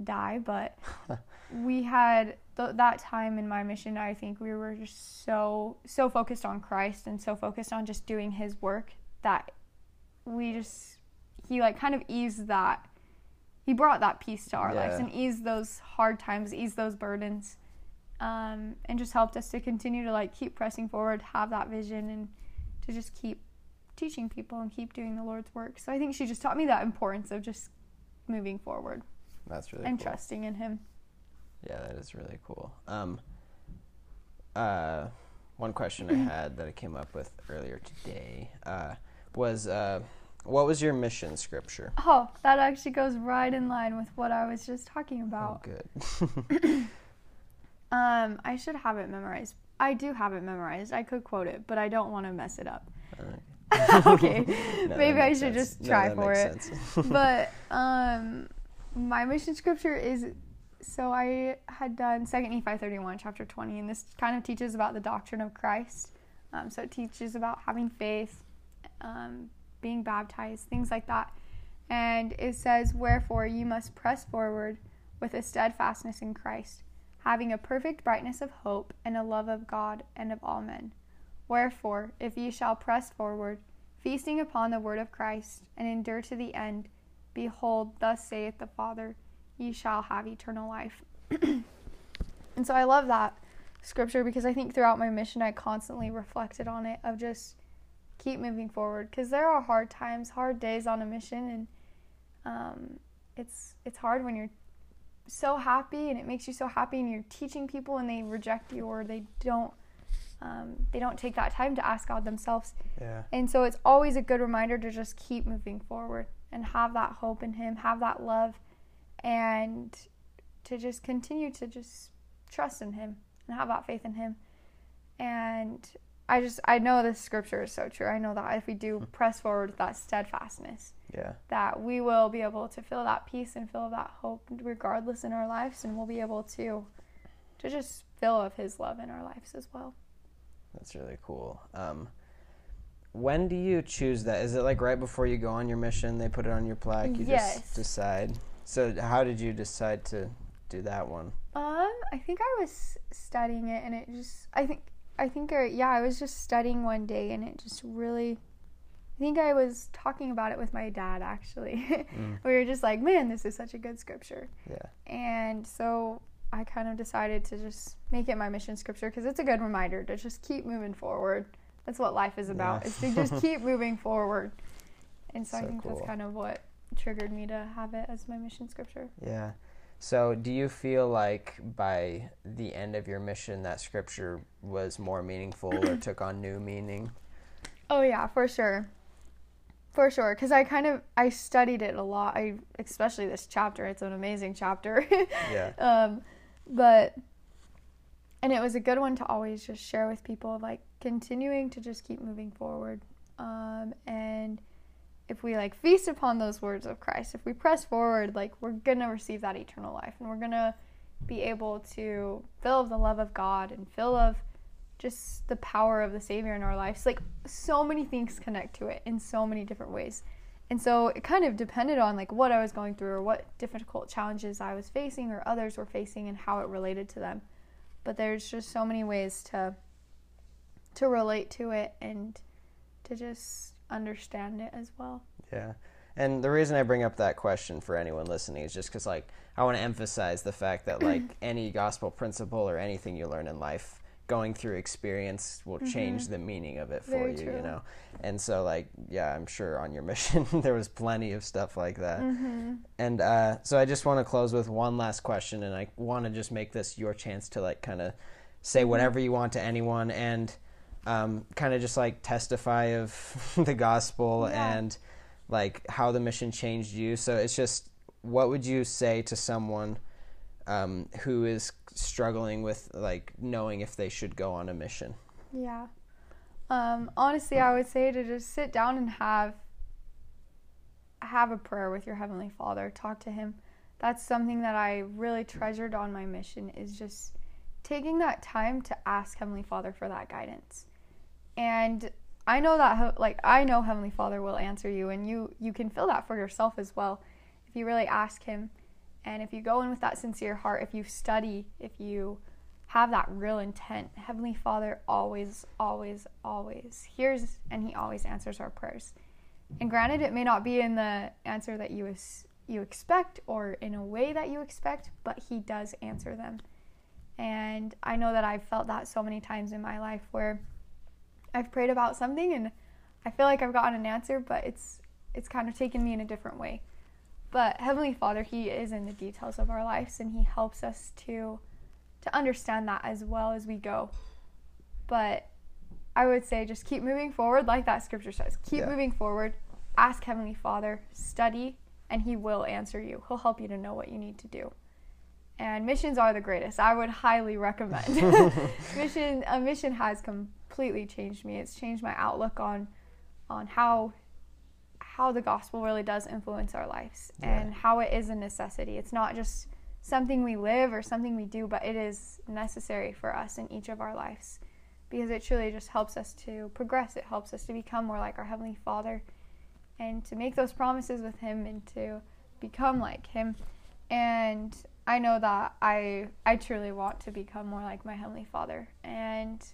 die but [LAUGHS] we had th- that time in my mission i think we were just so so focused on christ and so focused on just doing his work that we just he like kind of eased that he brought that peace to our lives and eased those hard times eased those burdens um, and just helped us to continue to like keep pressing forward have that vision and to just keep teaching people and keep doing the lord's work. So i think she just taught me that importance of just moving forward That's really and cool. trusting in him Yeah, that is really cool. Um, uh, one question I [CLEARS THROAT] had that I came up with earlier today uh, was uh, what was your mission scripture? Oh, that actually goes right in line with what I was just talking Oh, about. good. [CLEARS THROAT] [LAUGHS] Um, I should have it memorized. I do have it memorized. I could quote it, but I don't want to mess it up. [LAUGHS] okay, [LAUGHS] No, maybe I should sense. just No, try that for it. but um, my mission scripture is so I had done Second Nephi thirty one, chapter twenty, and this kind of teaches about the doctrine of Christ. Um, so it teaches about having faith, um, being baptized, things like that. And it says, "Wherefore you must press forward with a steadfastness in Christ, having a perfect brightness of hope and a love of God and of all men." Wherefore, if ye shall press forward, feasting upon the word of Christ, and endure to the end, behold, thus saith the Father, ye shall have eternal life. [CLEARS THROAT] and so I love that scripture because I think throughout my mission I constantly reflected on it of just keep moving forward because there are hard times, hard days on a mission, and um, it's it's hard when you're so happy and it makes you so happy and you're teaching people and they reject you or they don't um, they don't take that time to ask God themselves. yeah. And so it's always a good reminder to just keep moving forward and have that hope in Him, have that love, and to just continue to just trust in Him and have that faith in Him. And I just, I know this scripture is so true. I know that if we do press forward with that steadfastness, Yeah. that we will be able to feel that peace and feel that hope regardless in our lives, and we'll be able to, to just fill of His love in our lives as well. That's really cool. Um, when do you choose that? Is it like right before you go on your mission? They put it on your plaque. You Yes. just decide. So how did you decide to do that one? Um, I think I was studying it, and it just I think I think I, yeah I was just studying one day, and it just really. I think I was talking about it with my dad actually. [LAUGHS] we were just like, man, this is such a good scripture, Yeah. and so I kind of decided to just make it my mission scripture because it's a good reminder to just keep moving forward. That's what life is about. Yeah. Is to just keep moving forward, [LAUGHS] and so, I think cool. that's kind of what triggered me to have it as my mission scripture. Yeah. So do you feel like by the end of your mission that scripture was more meaningful or [CLEARS THROAT] took on new meaning? Oh yeah, for sure. For sure, because I kind of I studied it a lot. I especially this chapter. It's an amazing chapter. [LAUGHS] Yeah. um, but and it was a good one to always just share with people, like continuing to just keep moving forward. Um, and if we like feast upon those words of Christ, if we press forward, like we're gonna receive that eternal life, and we're gonna be able to fill of the love of God and fill of just the power of the Savior in our lives. Like so many things connect to it in so many different ways. And so it kind of depended on like what I was going through or what difficult challenges I was facing or others were facing and how it related to them. But there's just so many ways to to relate to it and to just understand it as well. Yeah. And the reason I bring up that question for anyone listening is just because, like, I want to emphasize the fact that, like, [CLEARS THROAT] any gospel principle or anything you learn in life, going through experience will change the meaning of it for Mm-hmm. Very you, true. you know? And so, like, yeah, I'm sure on your [LAUGHS] mission there was plenty of stuff like that. Mm-hmm. And uh, so I just want to close with one last question, and I want to just make this your chance to, like, kind of say Mm-hmm. whatever you want to anyone and um, kind of just, like, testify of [LAUGHS] the gospel Yeah. and like how the mission changed you. So it's just what would you say to someone um, who is struggling with like knowing if they should go on a mission? Yeah. Um, honestly, I would say to just sit down and have have a prayer with your heavenly Father. Talk to Him. That's something that I really treasured on my mission. Is just taking that time to ask Heavenly Father for that guidance. And I know that like I know Heavenly Father will answer you, and you you can feel that for yourself as well if you really ask Him. And if you go in with that sincere heart, if you study, if you have that real intent, Heavenly Father always, always, always hears and He always answers our prayers. And granted, it may not be in the answer that you es- you expect or in a way that you expect, but He does answer them. And I know that I've felt that so many times in my life where I've prayed about something and I feel like I've gotten an answer, but it's it's kind of taken me in a different way. But Heavenly Father, He is in the details of our lives and He helps us to to understand that as well as we go. But I would say just keep moving forward, like that scripture says. Keep Yeah. moving forward. Ask Heavenly Father, study, and He will answer you. He'll help you to know what you need to do. And missions are the greatest. I would highly recommend. [LAUGHS] [LAUGHS] mission a mission has completely changed me. It's changed my outlook on on how how the gospel really does influence our lives and how it is a necessity. It's not just something we live or something we do, but it is necessary for us in each of our lives because it truly just helps us to progress. It helps us to become more like our Heavenly Father and to make those promises with Him and to become like Him. And I know that I I truly want to become more like my Heavenly Father. And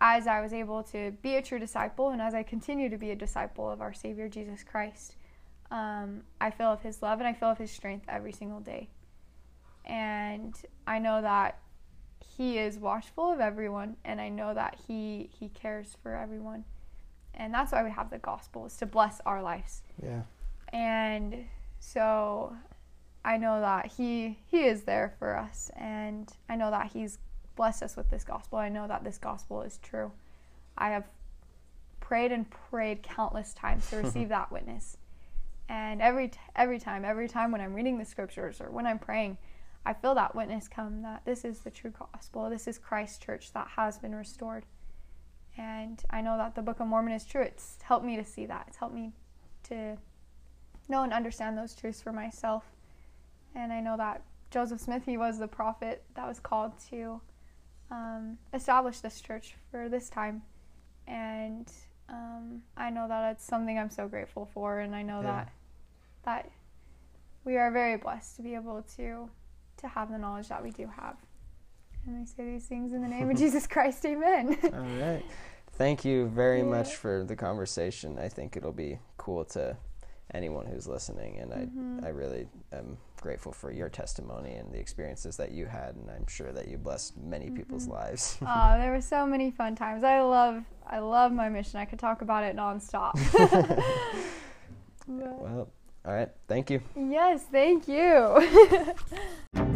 as I was able to be a true disciple and as I continue to be a disciple of our Savior Jesus Christ, um, I feel of His love and I feel of His strength every single day. And I know that He is watchful of everyone, and I know that He He cares for everyone, and that's why we have the gospel is to bless our lives. Yeah. And so I know that he he is there for us and I know that he's blessed us with this gospel. I know that this gospel is true. I have prayed and prayed countless times to [LAUGHS] receive that witness. And every t- every time, every time when I'm reading the scriptures or when I'm praying, I feel that witness come that this is the true gospel. This is Christ's church that has been restored. And I know that the Book of Mormon is true. It's helped me to see that. It's helped me to know and understand those truths for myself. And I know that Joseph Smith, he was the prophet that was called to um, establish this church for this time. And um, I know that it's something I'm so grateful for, and I know Yeah. that that we are very blessed to be able to to have the knowledge that we do have. And I say these things in the name of [LAUGHS] Jesus Christ, Amen. All right. Thank you very Yeah. much for the conversation. I think it'll be cool to anyone who's listening, and Mm-hmm. I I really am grateful for your testimony and the experiences that you had, and I'm sure that you blessed many people's Mm-hmm. lives. oh, [LAUGHS] there were so many fun times. I love I love my mission. I could talk about it nonstop. [LAUGHS] [LAUGHS] Well, all right. Thank you. yes, thank you.